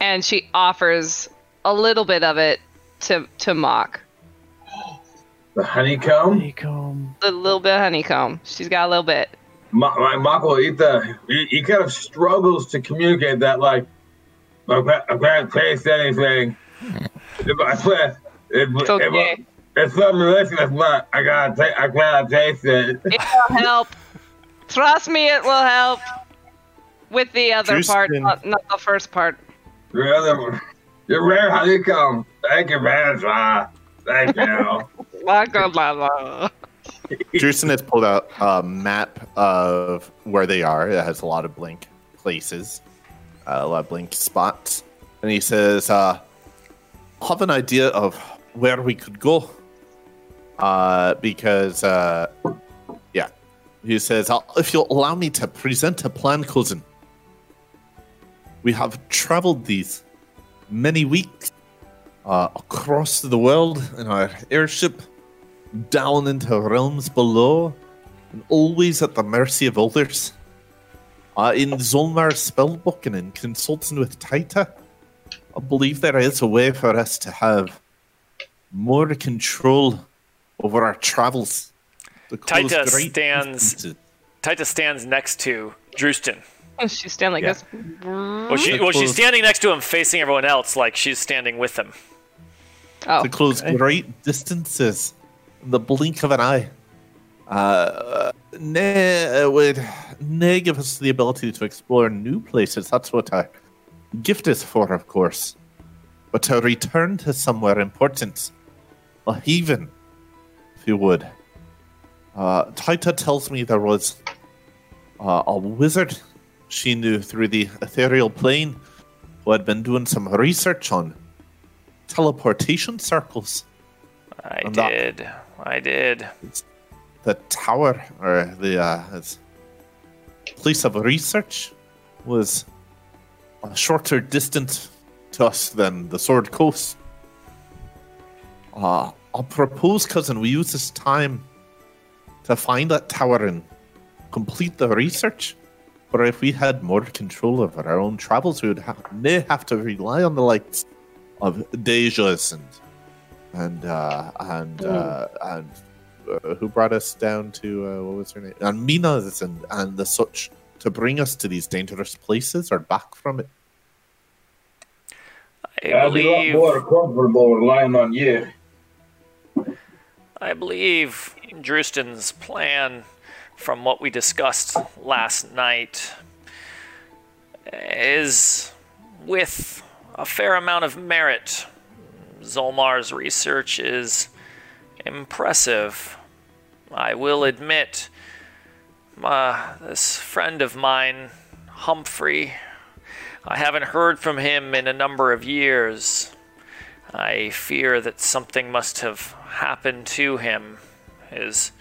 and she offers a little bit of it to to Mock. The honeycomb. Honeycomb. A little bit of honeycomb. She's got a little bit. Mock, Mock will eat the. He, he kind of struggles to communicate that, like, I can't, I can't taste anything. If I swear, it, It's it, okay. it's something delicious, but I gotta, ta- I gotta taste it. It will help. Trust me, it will help. With the other Juice part, not, not the first part. Really, you're rare honeycomb. Thank you, man. Ah, Thank you. Drusen has pulled out a map of where they are. It has a lot of blink places, uh, a lot of blink spots. And he says, uh, I have an idea of where we could go. Uh, because, uh, yeah. He says, if you'll allow me to present a plan, cousin. We have traveled these many weeks uh, across the world in our airship down into realms below, and always at the mercy of others. Uh, in Zolmar's spellbook and in consulting with Taita, I believe there is a way for us to have more control over our travels. to close Taita great stands- distances. Taita stands next to Drustin. She's standing like Yeah. this. Well, she, well, she's standing next to him, facing everyone else, like she's standing with him. Oh, to close great distances in the blink of an eye. Uh, nay, would nay give us the ability to explore new places. That's what our gift is for, of course. But to return to somewhere important, a haven, if you would. Uh, Taita tells me there was uh, a wizard she knew through the ethereal plane who had been doing some research on teleportation circles. I I'm did. I did. The tower, or the uh, its place of research, was a shorter distance to us than the Sword Coast. Uh, I'll propose, cousin, we use this time to find that tower and complete the research. But if we had more control over our own travels, we would ha- may have to rely on the likes of Dejas and and uh, and uh, and uh, who brought us down to uh, what was her name? And Minas and and the such to bring us to these dangerous places or back from it. I I'd be a lot believe. more comfortable relying on you. I believe Drustin's plan, from what we discussed last night, is with a fair amount of merit. Zolmar's research is impressive. I will admit, uh, this friend of mine, Humphrey, I haven't heard from him in a number of years. I fear that something must have happened to him. His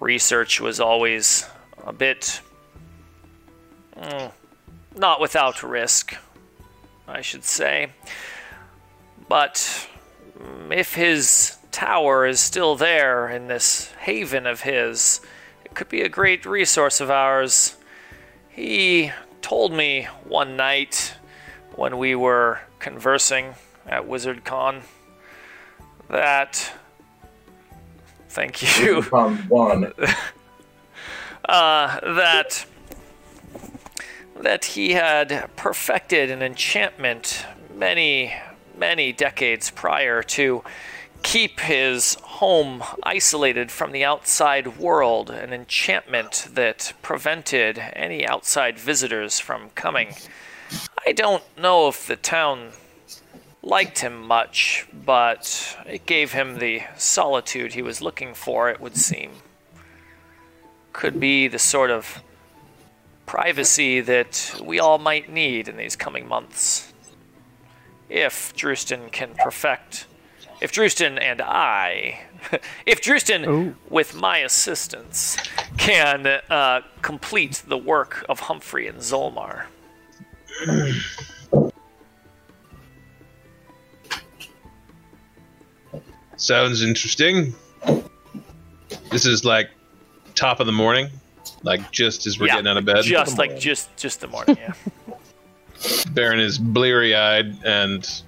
research was always a bit. mm, not without risk, I should say. But if his tower is still there in this haven of his, it could be a great resource of ours. He told me one night when we were conversing at WizardCon that. Thank you. Found one. Uh, that that he had perfected an enchantment many many decades prior to keep his home isolated from the outside world an enchantment that prevented any outside visitors from coming i don't know if the town liked him much but it gave him the solitude he was looking for it would seem could be the sort of privacy that we all might need in these coming months. If Drustin can perfect, if Drustin and I, if Drustin, with my assistance, can uh, complete the work of Humphrey and Zolmar. Sounds interesting. This is like top of the morning, like just as we're Yeah, getting out of bed. Just like just just the morning, yeah. Baron is bleary eyed and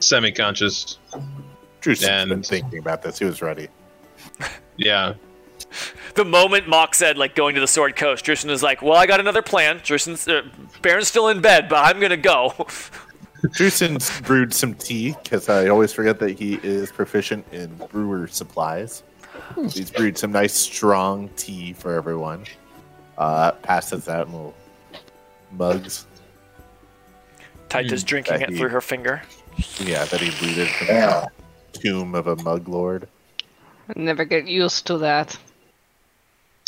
semi conscious. Drew's been And- thinking about this. He was ready. Yeah. the moment Mock said like going to the Sword Coast, Drustin is like, "Well, I got another plan. Drustin's uh, Baron's still in bed, but I'm gonna go." Drustin's brewed some tea because I always forget that he is proficient in brewer supplies. He's brewed some nice strong tea for everyone. Uh, passes out in little mugs. Taita's drinking it Becky. through her finger. Yeah, that he looted from Yeah. the tomb of a mug lord. Never get used to that.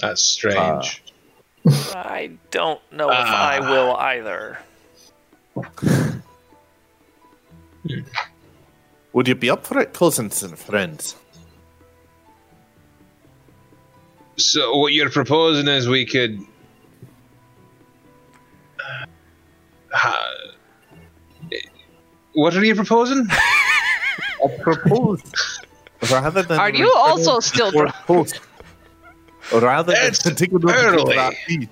That's strange. I don't know if I Ah. will either. Would you be up for it, cousins and friends? so, what you're proposing is we could. Uh, ha- what are you proposing? I propose rather than Are you also still Sword Coast, rather than It's taking a look into early. that tea,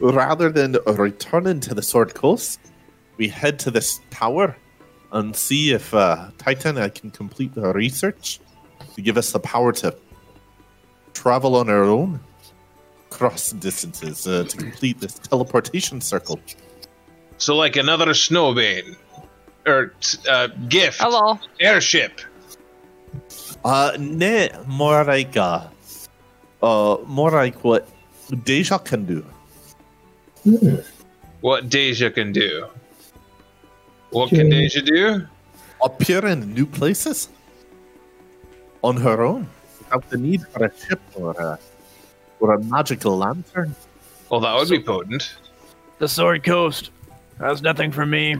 rather than returning to the Sword Coast, we head to this tower and see if uh, Titan can complete the research to give us the power to travel on our own cross distances uh, to complete this teleportation circle. So, like another snowbane or uh, gift, Hello. airship. Uh, nay, more like uh, uh, more like what Deja can do. What Deja can do. What can. Deja do? Appear in new places on her own. without the need for a ship or a, or a magical lantern. Well, that would be potent. The Sword Coast has nothing for me.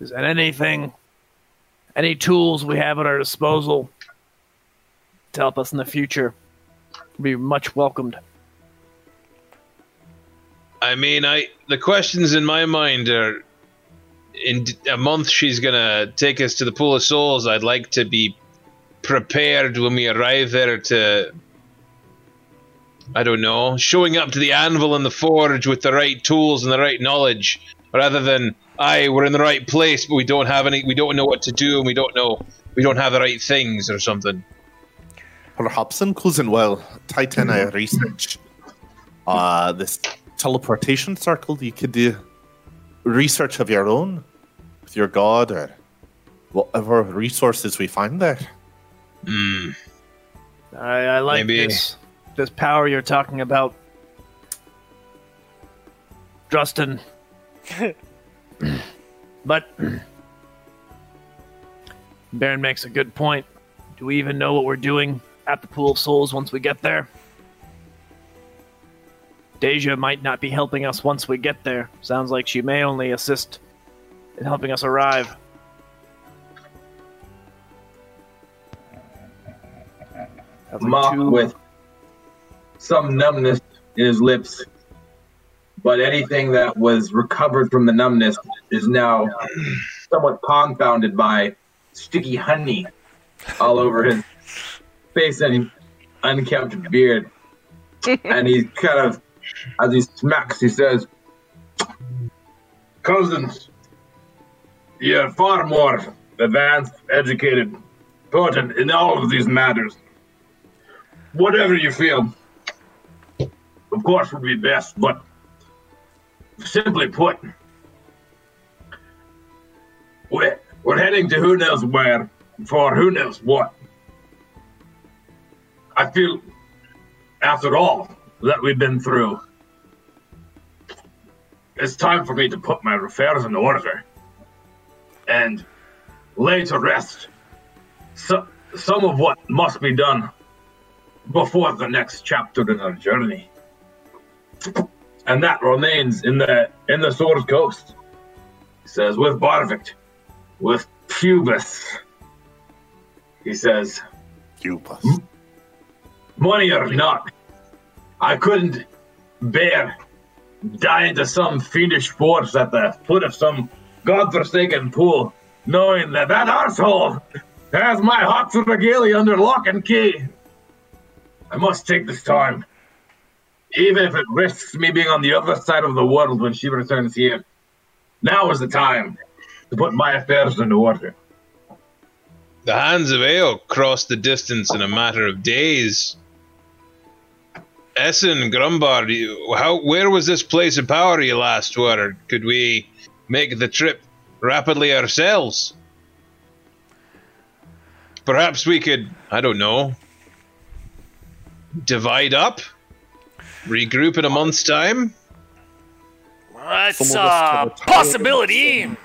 Is there anything, any tools we have at our disposal to help us in the future? Would be much welcomed. I mean, I the questions in my mind are in a month she's gonna take us to the pool of souls. I'd like to be prepared when we arrive there to I don't know, showing up to the anvil and the forge with the right tools and the right knowledge, rather than I we're in the right place but we don't have any we don't know what to do and we don't know we don't have the right things or something. Perhaps in Cousin Well, Titan I research uh, this teleportation circle. You could do research of your own with your god or whatever resources we find there. Hmm. I, I like Maybe- this this power you're talking about, Justin. but Baron makes a good point. Do we even know what we're doing at the Pool of Souls once we get there? Deja might not be helping us once we get there. Sounds like she may only assist in helping us arrive. Sounds like Mock two- with some numbness in his lips, but anything that was recovered from the numbness is now somewhat confounded by sticky honey all over his face and unkempt beard. and he kind of, as he smacks, he says, Cousins, you're far more advanced, educated, potent in all of these matters. Whatever you feel, of course, would be best, but simply put, we're, we're heading to who knows where for who knows what. I feel, after all that we've been through, it's time for me to put my affairs in order and lay to rest so, some of what must be done before the next chapter in our journey. And that remains in the in the Sword Coast. He says, with Barvik, with Pubis. He says, Cubus. money or not, I couldn't bear dying to some fiendish force at the foot of some godforsaken pool, knowing that that arsehole has my Hawks regalia under lock and key. I must take this time, even if it risks me being on the other side of the world when she returns here. Now is the time to put my affairs in order. The hands of Ao crossed the distance in a matter of days. Essen, Grumbard, how where was this place of power you last were? Could we make the trip rapidly ourselves? Perhaps we could, I don't know, divide up, regroup in a month's time. That's Some of us a have a tired- possibility.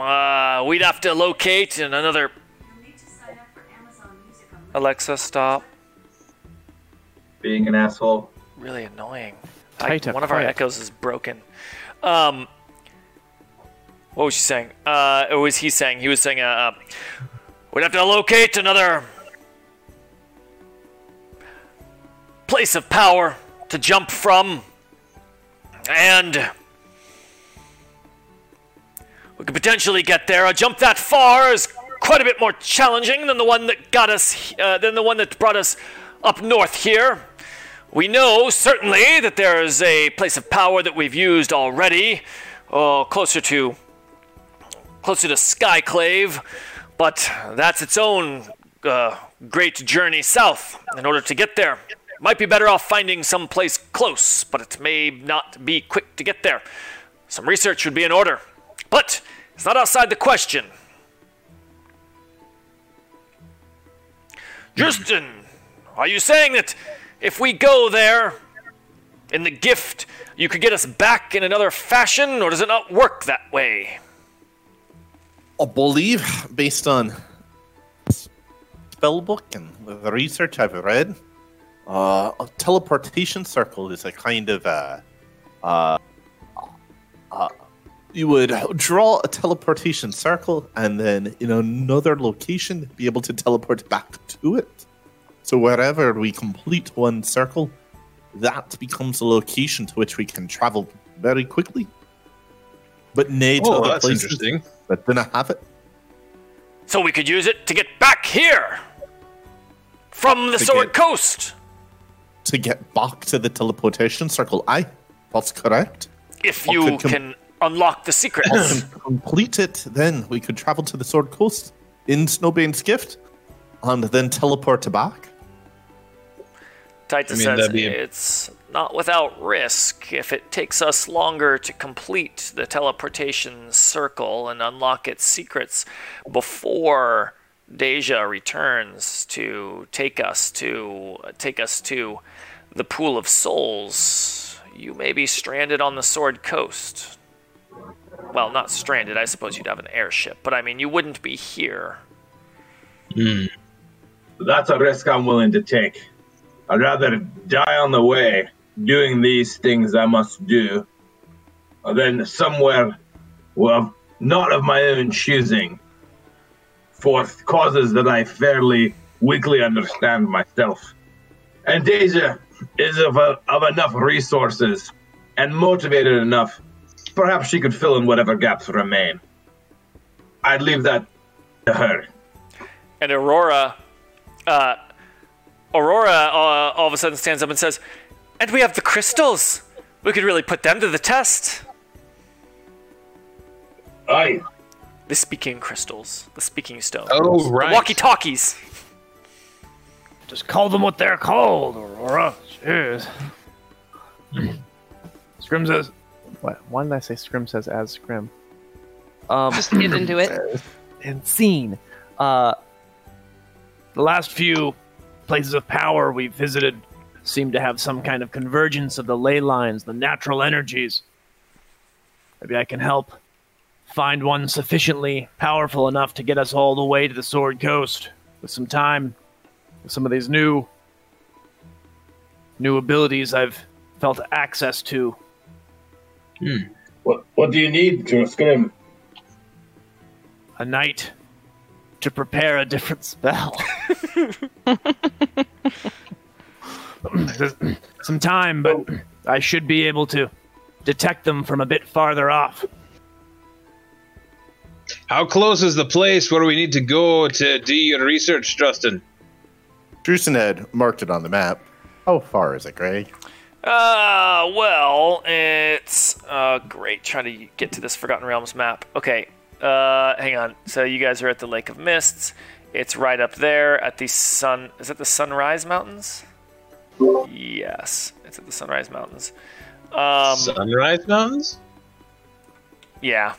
Uh, we'd have to locate in another. Alexa, to Being an asshole. Really annoying. I, Taita, one of our echoes is broken. Um, what was she saying? Uh, what was he saying? He was saying, uh, uh, we'd have to locate another place of power to jump from, and we could potentially get there. A jump that far is quite a bit more challenging than the one that got us, uh, than the one that brought us up north here. We know certainly that there is a place of power that we've used already, uh, closer to closer to Skyclave, but that's its own uh, great journey south. In order to get there, might be better off finding some place close, but it may not be quick to get there. Some research would be in order, but it's not outside the question. Justin, are you saying that if we go there in the gift, you could get us back in another fashion, or does it not work that way? I believe, based on spell book and the research I've read, uh, a teleportation circle is a kind of uh, uh, uh, you would draw a teleportation circle and then in another location be able to teleport back to it. So wherever we complete one circle, that becomes a location to which we can travel very quickly. But nay to Oh, other that's places interesting. that didn't have it. So we could use it to get back here from the To Sword get- Coast. To get back to the teleportation circle, aye, that's correct. If you com- can unlock the secrets. complete it, then we could travel to the Sword Coast in Snowbane's gift, and then teleport back. Titus I mean, says be it's not without risk if it takes us longer to complete the teleportation circle and unlock its secrets before Deja returns to take us to take us to the pool of souls. You may be stranded on the Sword Coast. Well, not stranded. I suppose you'd have an airship, but I mean, you wouldn't be here. Hmm. That's a risk I'm willing to take. I'd rather die on the way doing these things I must do than somewhere, well, not of my own choosing, for causes that I fairly weakly understand myself. And Deja is of, a, of enough resources and motivated enough. Perhaps she could fill in whatever gaps remain. I'd leave that to her. and Aurora, uh, Aurora, uh, all of a sudden stands up and says, "And we have the crystals. We could really put them to the test. Aye. The speaking crystals, the speaking stones, Oh, right. the walkie-talkies." Just call them what they're called, Aurora. Jeez. Scrim says. What? Why did I say Scrim says as Scrim? Um, Just get into it. and scene. Uh, the last few places of power we've visited seem to have some kind of convergence of the ley lines, the natural energies. Maybe I can help find one sufficiently powerful enough to get us all the way to the Sword Coast with some time, with some of these new new abilities I've felt access to. Hmm. What, what do you need to scream? A night to prepare a different spell. Some time, but I should be able to detect them from a bit farther off. How close is the place where we need to go to do your research, Justin? Drustin had marked it on the map. How far is it, Greg? Uh, well, it's uh great trying to get to this Forgotten Realms map. Okay, uh, hang on. So you guys are at the Lake of Mists. It's right up there at the sun. Is it the Sunrise Mountains? Yes, it's at the Sunrise Mountains. Um, Sunrise Mountains? yeah.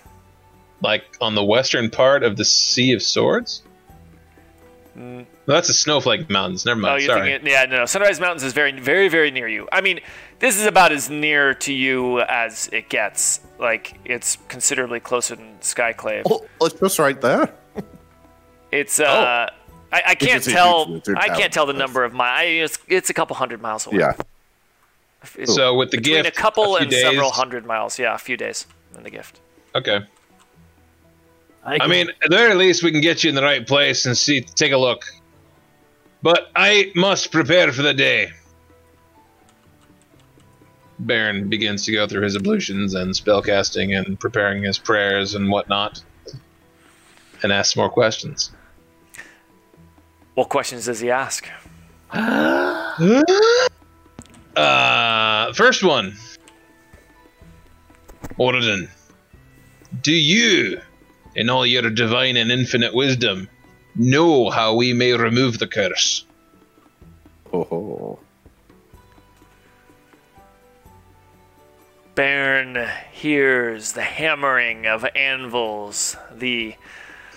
Like on the western part of the Sea of Swords? Mm. Well, that's the Snowflake Mountains. Never mind. Oh, you're Sorry. thinking, yeah, no, no. Sunrise Mountains is very, very, very near you. I mean, this is about as near to you as it gets. Like, it's considerably closer than Skyclave. Oh, it's just right there. It's uh, I, I can't is tell. huge I can't tell the number of miles. It's, it's a couple hundred miles away. Yeah. It's So with the between gift, a couple few and several hundred miles. Yeah, a few days in the gift. Okay. I can- mean, there at the very least, we can get you in the right place and see, take a look. But I must prepare for the day. Baron begins to go through his ablutions and spellcasting and preparing his prayers and whatnot, and asks more questions. What questions does he ask? Uh, first one. Ordon, do you, in all your divine and infinite wisdom, know how we may remove the curse? Oh, Baron hears the hammering of anvils, the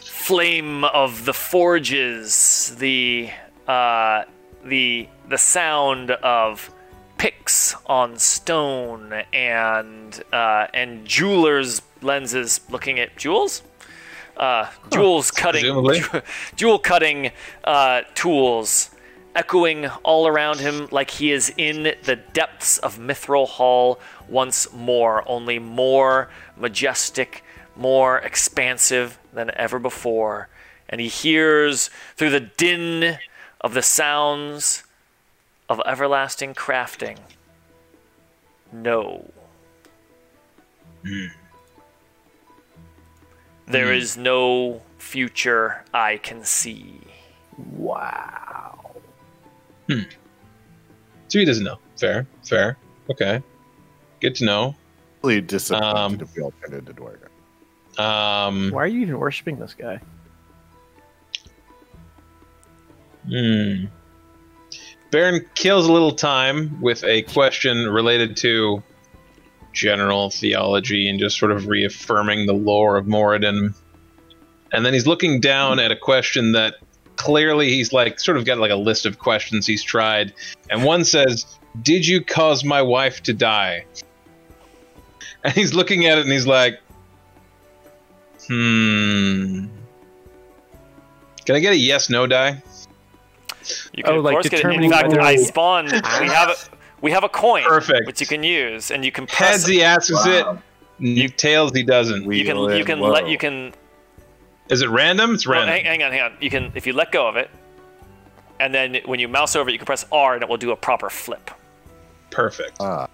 flame of the forges, the uh, the the sound of picks on stone, and uh, and jewelers' lenses. Looking at jewels. uh, jewels cutting, jewel cutting uh, tools echoing all around him like he is in the depths of Mithril Hall once more, only more majestic, more expansive than ever before. And he hears through the din of the sounds of everlasting crafting. No. Hmm. There hmm. is no future I can see. Wow. Hmm. So he doesn't know. Fair, fair. Okay. Good to know. Really disappointed Um, if we all turned into dwarven. Um, Why are you even worshiping this guy? Hmm. Baron kills a little time with a question related to general theology and just sort of reaffirming the lore of Moradin. And then he's looking down at a question that clearly he's like sort of got like a list of questions he's tried. And one says, Did you cause my wife to die? And he's looking at it and he's like, Hmm. Can I get a yes no die? You can Oh, of like course get it. In determining fact, whether- I spawned. We have a we have a coin, Perfect. which you can use, and you can press. Heads he asks Wow. it. Tails he doesn't. you can Wheel you can low. let you can Is it random? It's well, random. hang, hang on hang on you can if you let go of it and then when you mouse over it you can press R and it will do a proper flip Perfect. Ah,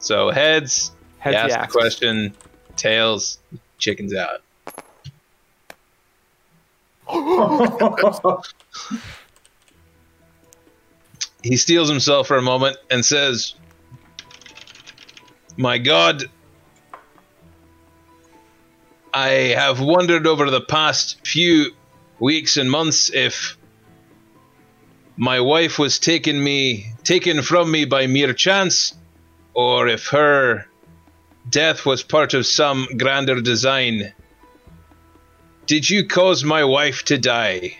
So heads, Heads he he asks the question. Tails, chickens out. He steals himself for a moment and says, My God, I have wondered over the past few weeks and months if my wife was taken me taken from me by mere chance, or if her death was part of some grander design. Did you cause my wife to die?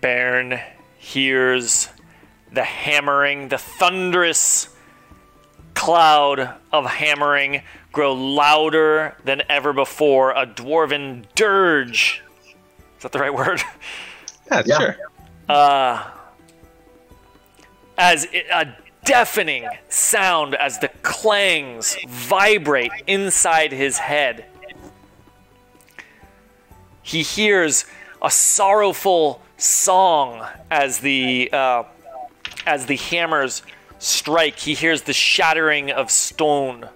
Baron hears the hammering the thunderous cloud of hammering grow louder than ever before a dwarven dirge is that the right word Yeah, Yeah. sure. uh, as it, a deafening sound as the clangs vibrate inside his head. He hears a sorrowful song as the uh, as the hammers strike. He hears the shattering of stone.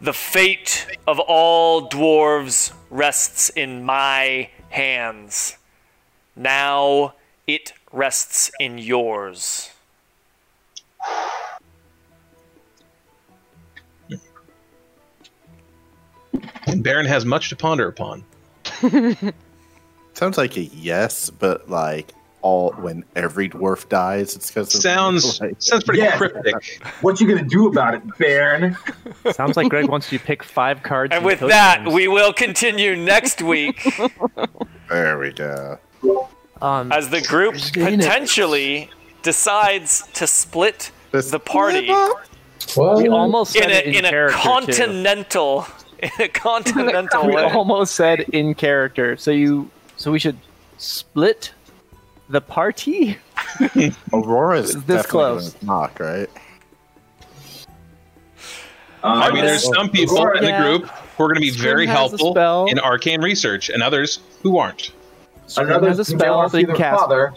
The fate of all dwarves rests in my hands. Now it rests in yours. And Baron has much to ponder upon. sounds like a yes, but like all when every dwarf dies, it's because Sounds like, sounds pretty Yeah. cryptic. what you gonna do about it, Baron? Sounds like Greg wants you to pick five cards. And with that, Games. we will continue next week there we go. Um, as the group Dang it. potentially decides to split This- the party Well, we almost said in it a in, in a character too. continental in a continental We way. almost said in character. So you, so we should split the party. Aurora's This definitely close. knock, right? Um, I mean, there's some people in the Yeah. group who are going to be very helpful in arcane research, and others who aren't. Scrim another has a spell want that see can their cast. father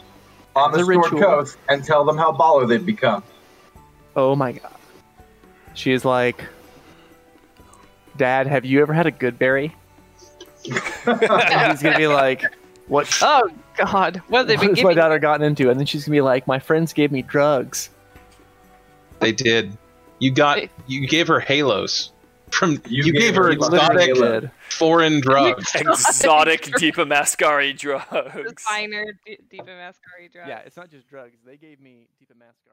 on the It's a Storm ritual. Coast and tell them how baller they've become. Oh my god. She is like, Dad, have you ever had a good berry? and he's gonna be like, What? Oh God, what have they What been has my daughter gotten into? And then she's gonna be like, My friends gave me drugs. They did. You got. Hey. You gave her halos from. You, You gave, gave her her exotic foreign drugs. Exotic Deep Imaskari drugs. Designer D- Deep Imaskari drug. Yeah, it's not just drugs. They gave me Deep Imaskari drugs.